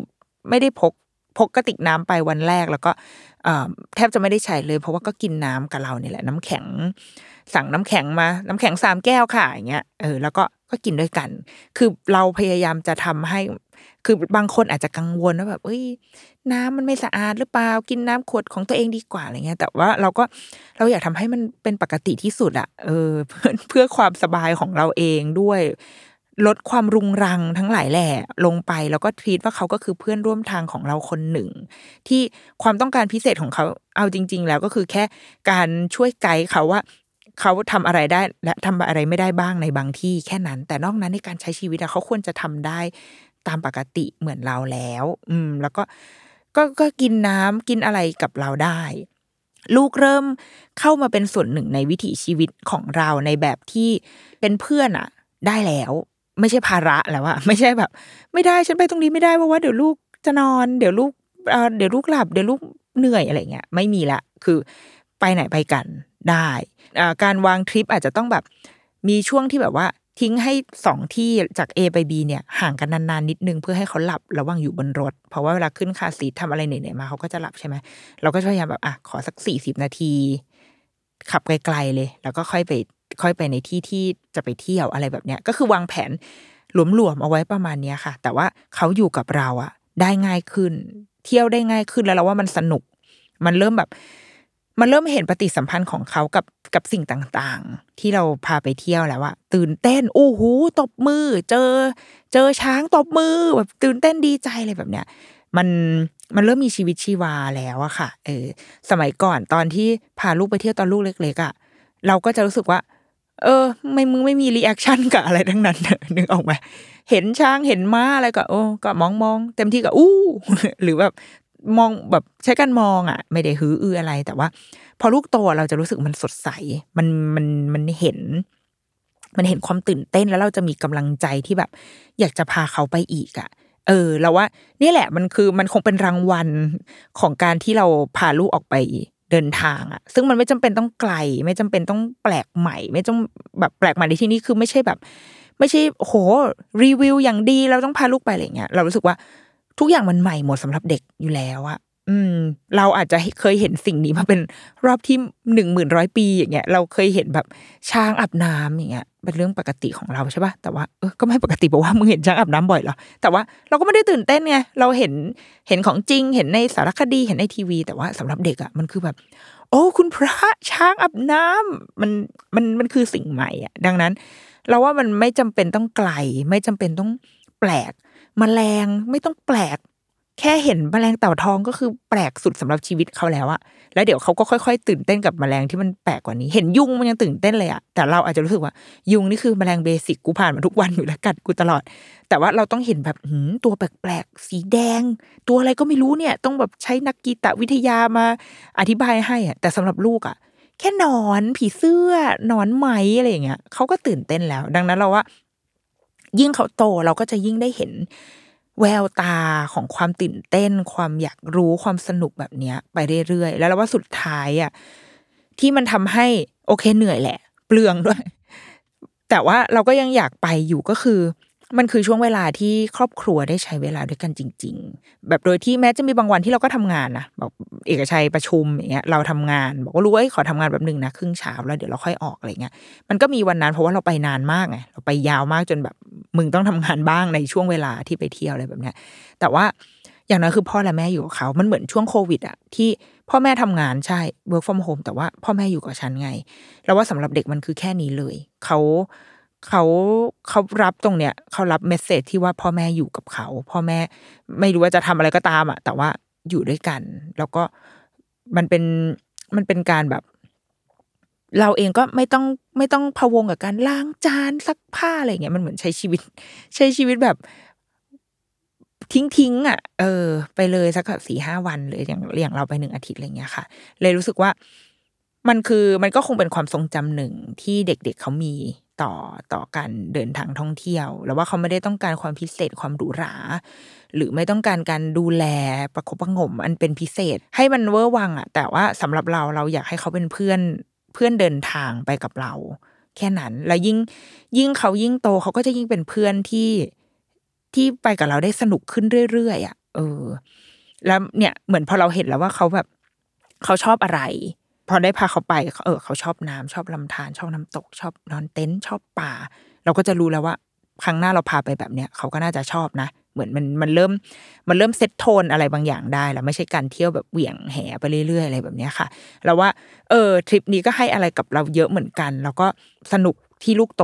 ไม่ได้พกพกกระติกน้ำไปวันแรกแล้วก็แทบจะไม่ได้ใช้เลย เพราะว่าก็กินน้ำกับเราเนี่ยแหละน้ำแข็ง สั่งน้ำแข็งมา น้ำแข็งสามแก้วค่ะอย่างเงี้ยเออแล้วก็ก็กินด้วยกัน คือเราพยายามจะทำให้ คือบางคนอาจจะกังวลว่าแบบเอ้ย น้ำมันไม่สะอาดหรือเปล่ากินน้ำขวดของตัวเองดีกว่าอะไรเงี้ย แต่ว่าเราก็เราอยากทำให้มันเป็นปกติที่สุดอะเออเพื่อเพื่อความสบายของเราเองด้วย ลดความรุงรังทั้งหลายแหล่ลงไปแล้วก็ทีดว่าเขาก็คือเพื่อนร่วมทางของเราคนหนึ่ง ที่ความต้องการพิเศษของเขาเอาจริง ๆ แล้วก็คือแค่การช่วยไกด์เขาว่าเขาทำอะไรได้และทำอะไรไม่ได้บ้างในบางที่แค่นั้น แต่นอกนั้นในการใช้ชีวิตเขาควรจะทำได้ ตามปกติเหมือนเราแล้ว อืม แล้วก็ก็ก็กินน้ำกินอะไรกับเราได้ ลูกเริ่มเข้ามาเป็นส่วนหนึ่งในวิถีชีวิตของเราในแบบที่เป็นเพื่อนอะได้แล้ว ไม่ใช่ภาระแล้วอะไม่ใช่แบบ ไม่ได้ฉันไปตรงนี้ไม่ได้เพราะว่าเดี๋ยวลูกจะนอน เดี๋ยวลูกเดี๋ยวลูกหลับ เดี๋ยวลูกเหนื่อยอะไรเงี้ยไม่มีละ คือไปไหนไปกันได้การวางทริปอาจจะต้องแบบมีช่วงที่แบบว่า ทิ้งให้สองที่จาก A ไป B เนี่ยห่างกันนานๆนิดนึงเพื่อให้เขาหลับระหว่างอยู่บนรถ เพราะว่าเวลาขึ้นคาซีททำอะไรเหนื่อยๆมาเขาก็จะหลับใช่ไหมเราก็พยายามแบบอะขอสักสี่สิบนาที ขับไกลๆเลย แล้วก็ค่อยไปค่อยไปในที่ที่จะไปเที่ยวอะไรแบบเนี้ย ก็คือวางแผนหลวมๆเอาไว้ประมาณเนี้ยค่ะ แต่ว่าเขาอยู่กับเราอะได้ง่ายขึ้น เที่ยวได้ง่ายขึ้นแล้วเราว่ามันสนุก มันเริ่มแบบ มันเริ่มเห็นปฏิสัมพันธ์ของเขากับกับสิ่งต่างๆ ที่เราพาไปเที่ยวแล้วอะตื่นเต้นอู้หูตบมือ เจอ เจอช้างตบมือแบบตื่นเต้นดีใจอะไรแบบเนี้ยมันมันเริ่มมีชีวิตชีวาแล้วอะค่ะ เออ สมัยก่อนตอนที่พาลูกไปเที่ยวตอนลูกเล็กๆอะเราก็จะรู้สึกว่า เออ ไม่มึงไม่มี reaction กับอะไรทั้งนั้นนึกออกไหมเห็นช้างเห็นม้าอะไรก็ โอ้ก็มองมองเต็มที่ก็อู้ หรือแบบ มองแบบใช้การมองอะ ไม่ได้ฮืออืออะไร แต่ว่า พอลูกโตเราจะรู้สึกมันสดใส มันมันมันเห็น มันเห็นความตื่นเต้นแล้วเราจะมีกำลังใจที่แบบ อยากจะพาเขาไปอีกอะ เออ เราว่านี่แหละมันคือมันคงเป็นรางวัลของการที่เราพาลูกออกไปเดินทางอะซึ่งมันไม่จำเป็นต้องไกล ไม่จำเป็นต้องแปลกใหม่ ไม่ต้องแบบแปลกใหม่ในที่นี้คือไม่ใช่แบบ ไม่ใช่โหรีวิวอย่างดีเราต้องพาลูกไปอะไรเงี้ยเรารู้สึกว่า ทุกอย่างมันใหม่หมดสำหรับเด็กอยู่แล้วอะอืม เราอาจจะเคยเห็นสิ่งนี้มาเป็นรอบที่หนึ่งหมื่นร้อยปีอย่างเงี้ย เราเคยเห็นแบบช้างอาบน้ำอย่างเงี้ย เป็นเรื่องปกติของเราใช่ป่ะแต่ว่าเออก็ไม่ปกติบอกว่ามึงเห็นช้างอาบน้ำบ่อยเหรอแต่ว่าเราก็ไม่ได้ตื่นเต้นไงเราเห็นเห็นของจริง เห็นในสารคดีเห็นในทีวี แต่ว่าสำหรับเด็กอะมันคือแบบ โอ้คุณพระช้างอาบน้ำมันมันมันคือสิ่งใหม่อะ ดังนั้น เราว่ามันไม่จำเป็นต้องไกล ไม่จำเป็นต้องแปลก มแมลงไม่ต้องแปลก แค่เห็นมแมลงเต่าทองก็คือแปลกสุดสำหรับชีวิตเขาแล้วอะแล้วเดี๋ยวเขาก็ค่อย ๆ ตื่นเต้นกับมแมลงที่มันแปลกกว่านี้ เห็นยุงมันยังตื่นเต้นเลยอะแต่เราอาจจะรู้สึกว่า ยุงนี่คือมแมลงเบสิกกูผ่านมาทุกวันอยู่แล้วกัดกูตลอด แต่ว่าเราต้องเห็นแบบหืตัวแปลกๆสีแดง ตัวอะไรก็ไม่รู้เนี่ย ต้องแบบใช้นักกีตวิทยามาอธิบายให้อะแต่สำหรับลูกอะแค่นอนผีเสื้อนอนไหมอะไรอย่างเงี้ยเขาก็ตื่นเต้นแล้ว ดังนั้นเราว่า ยิ่งเขาโตเราก็จะยิ่งได้เห็นแววตาของความตื่นเต้น ความอยากรู้ความสนุกแบบเนี้ย ไปเรื่อยๆ แล้วเราว่าสุดท้ายอะที่มันทำให้โอเคเหนื่อยแหละ เปลืองด้วย แต่ว่าเราก็ยังอยากไปอยู่ก็คือ มันคือช่วงเวลาที่ครอบครัวได้ใช้เวลาด้วยกันจริง ๆ แบบโดยที่แม้จะมีบางวันที่เราก็ทำงานนะบอกเอกชัยประชุมอย่างเงี้ยเราทำงาน บอกว่ารู้ว่าขอทำงานแบบหนึ่งนะครึ่งเช้าแล้วเดี๋ยวเราค่อยออกอะไรเงี้ยมันก็มีวันนั้นเพราะว่าเราไปนานมากไงเราไปยาวมากจนแบบมึงต้องทำงานบ้างในช่วงเวลาที่ไปเที่ยวอะไรแบบเนี้ยแต่ว่าอย่างนั้นคือพ่อและแม่อยู่กับเขา มันเหมือนช่วงโควิดอะที่พ่อแม่ทำงานใช่ work from home แต่ว่าพ่อแม่อยู่กับฉันไง แล้วว่าสำหรับเด็กมันคือแค่นี้เลย เขา เขาเขารับตรงเนี้ยเขารับเมสเซจที่ว่าพ่อแม่อยู่กับเขา พ่อแม่ไม่รู้ว่าจะทำอะไรก็ตามอะ แต่ว่าอยู่ด้วยกัน แล้วก็มันเป็นมันเป็นการแบบ เราเองก็ไม่ต้องไม่ต้องพะวงกับการล้างจานซักผ้าอะไรเงี้ยมันเหมือนใช้ชีวิต ใช้ชีวิตแบบทิ้งทิ้งอะเออ ไปเลยสักสี่ห้าวันเลยอย่างอย่างเราไปหนึ่งอาทิตย์อะไรเงี้ยค่ะ เลยรู้สึกว่า มันคือมันก็คงเป็นความทรงจำหนึ่งที่เด็กๆเเขามี ต่อต่อการเดินทางท่องเที่ยว แล้วว่าเขาไม่ได้ต้องการความพิเศษความหรูหรา หรือไม่ต้องการการดูแลประคบประงมอันเป็นพิเศษ ให้มันเวอร์วังอะแต่ว่าสำหรับเราเราอยากให้เขาเป็นเพื่อนเพื่อนเดินทางไปกับเรา แค่นั้น แล้วยิ่งยิ่งเขายิ่งโตเขาก็จะยิ่งเป็นเพื่อนที่ที่ไปกับเราได้สนุกขึ้นเรื่อยๆอะ เออ แล้วเนี่ยเหมือนพอเราเห็นแล้วว่าเขาแบบ เขาชอบอะไร พอได้พาเขาไปเออเขาชอบน้ำชอบลำธารชอบน้ำตก ชอบนอนเต็นท์ชอบป่า เราก็จะรู้แล้วว่าครั้งหน้าเราพาไปแบบเนี้ยเขาก็น่าจะชอบนะ เหมือนมันมันเริ่มมันเริ่มเซตโทนอะไรบางอย่างได้แล้วไม่ใช่การเที่ยวแบบเหวี่ยงแห่ไปเรื่อยๆอะไรแบบเนี้ยค่ะแล้วว่าเออทริปนี้ก็ให้อะไรกับเราเยอะเหมือนกัน แล้วก็สนุกที่ลูกโต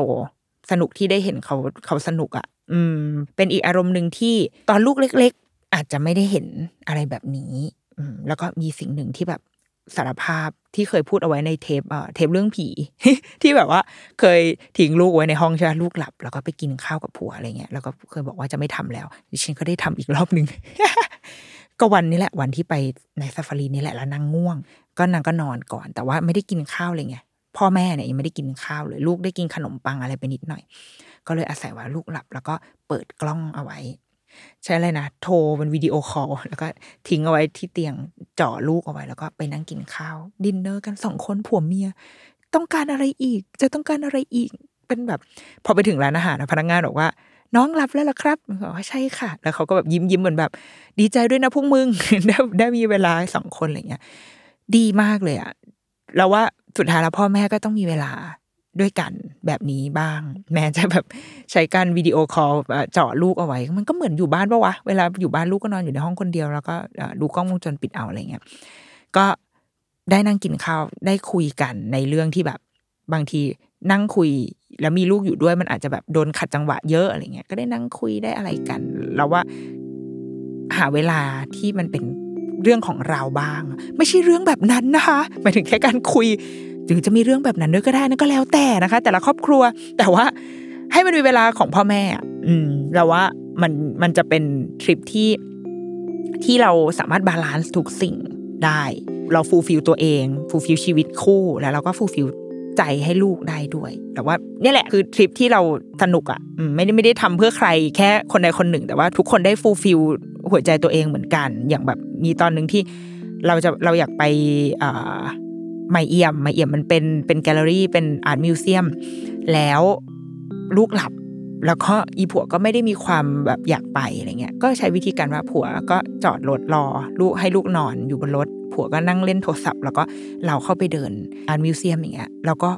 สนุกที่ได้เห็นเขาเขาสนุกอะ่ะ อืม เป็นอีกอารมณ์หนึ่งที่ตอนลูกเล็ก ๆ อาจจะไม่ได้เห็นอะไรแบบนี้อืมแล้วก็มีสิ่งหนึ่งที่แบบ สารภาพที่เคยพูดเอาไว้ในเทปเอ่อเทปเรื่องผี ที่แบบว่าเคยทิ้งลูกไว้ในห้องใช่ไหมลูกหลับ แล้วก็ไปกินข้าวกับผัวอะไรเงี้ยแล้วก็เคยบอกว่าจะไม่ทำแล้วดิฉันก็ได้ทำอีกรอบหนึ่งก็วันนี้แหละวันที่ไปในซาฟารีนี่แหละแล้วนางง่วง ก็นางก็นอนก่อน แต่ว่าไม่ได้กินข้าวเลยไงพ่อแม่เนี่ยยังไม่ได้กินข้าวเลยลูกได้กินขนมปังอะไรไปนิดหน่อย ก็เลยอาศัยว่าลูกหลับ แล้วก็เปิดกล้องเอาไว้ ใช้อะไรนะโทรเป็น video call แล้วก็ทิ้งเอาไว้ที่เตียงจ่อลูกเอาไว้ แล้วก็ไปนั่งกินข้าว ดินเนอร์กันสองคนผัวเมีย ต้องการอะไรอีก จะต้องการอะไรอีก เป็นแบบ พอไปถึงร้านอาหารพนักงานบอกว่า น้องหลับแล้วเหรอครับบอกว่าใช่ค่ะ แล้วเขาก็แบบยิ้มยิ้มเหมือนแบบ ดีใจด้วยนะพวกมึงได้ได้มีเวลาสองคนอะไรเงี้ย ดีมากเลยอะเราว่าสุดท้ายแล้วพ่อแม่ก็ต้องมีเวลา ด้วยกันแบบนี้บ้าง แม้จะแบบใช้การ video call จ่อลูกเอาไว้ มันก็เหมือนอยู่บ้านปะวะเวลาอยู่บ้านลูกก็นอนอยู่ในห้องคนเดียวแล้วก็ดูกล้องวงจรปิดเอาอะไรเงี้ยก็ได้นั่งกินข้าวได้คุยกันในเรื่องที่แบบบางทีนั่งคุยแล้วมีลูกอยู่ด้วยมันอาจจะแบบโดนขัดจังหวะเยอะอะไรเงี้ยก็ได้นั่งคุยได้อะไรกันแล้วว่าหาเวลาที่มันเป็นเรื่องของเราบ้าง ไม่ใช่เรื่องแบบนั้นนะคะหมายถึงแค่การคุย หรือจะมีเรื่องแบบนั้นด้วยก็ได้นั่นก็แล้วแต่นะคะ แต่ละครอบครัว แต่ว่าให้มันมีเวลาของพ่อแม่ อืมเราว่ามันมันจะเป็นทริปที่ที่เราสามารถ balance ทุกสิ่งได้ เรา fulfill ตัวเอง fulfill ชีวิตคู่แล้วเราก็ fulfill ใจให้ลูกได้ด้วย แต่ว่าเนี่ยแหละคือทริปที่เราสนุกอะไม่ได้ไม่ได้ทำเพื่อใครแค่คนใดคนหนึ่ง แต่ว่าทุกคนได้ fulfill หัวใจตัวเองเหมือนกัน อย่างแบบมีตอนหนึ่งที่เราจะเราอยากไปอ่า MAIIAM MAIIAM มันเป็นเป็นแกลเลอรี่เป็น art museum แล้วลูกหลับ แล้วก็อีผัวก็ไม่ได้มีความแบบอยากไปอะไรเงี้ยก็ใช้วิธีการว่าผัวก็จอดรถรอ ลูกให้ลูกนอนอยู่บนรถ ผัวก็นั่งเล่นโทรศัพท์ แล้วก็เราเข้าไปเดิน art museum อย่างเงี้ยแล้วก็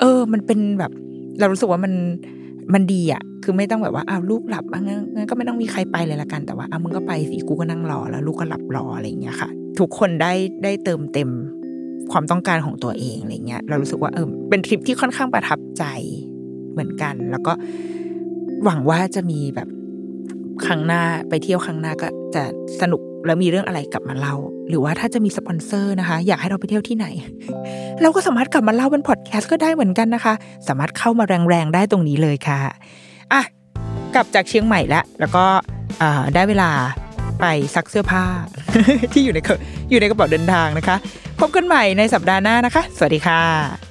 เออมันเป็นแบบ เรารู้สึกว่ามันมันดีอะ คือไม่ต้องแบบว่าอ้าวลูกหลับอะงั้นงั้นก็ไม่ต้องมีใครไปเลยละกัน แต่ว่าอ้าวมึงก็ไปสิ กูก็นั่งรอ แล้วลูกก็หลับรออะไรอย่างเงี้ยค่ะ ทุกคนได้ได้เติมเต็ม ความต้องการของตัวเองอะไรเงี้ยเรารู้สึกว่าเออเป็นทริปที่ค่อนข้างประทับใจเหมือนกัน แล้วก็หวังว่าจะมีแบบครั้งหน้าไปเที่ยวครั้งหน้าก็จะสนุกแล้วมีเรื่องอะไรกลับมาเล่า หรือว่าถ้าจะมีสปอนเซอร์นะคะ อยากให้เราไปเที่ยวที่ไหน เราก็สามารถกลับมาเล่าเป็นพอดแคสต์ก็ได้เหมือนกันนะคะ สามารถเข้ามาแรงๆได้ตรงนี้เลยค่ะอะกลับจากเชียงใหม่แล้วแล้วก็อ่าได้เวลา ไปซักเสื้อผ้า ที่อยู่ในกระอยู่ในกระเป๋าเดินทางนะคะ พบกันใหม่ในสัปดาห์หน้านะคะ สวัสดีค่ะ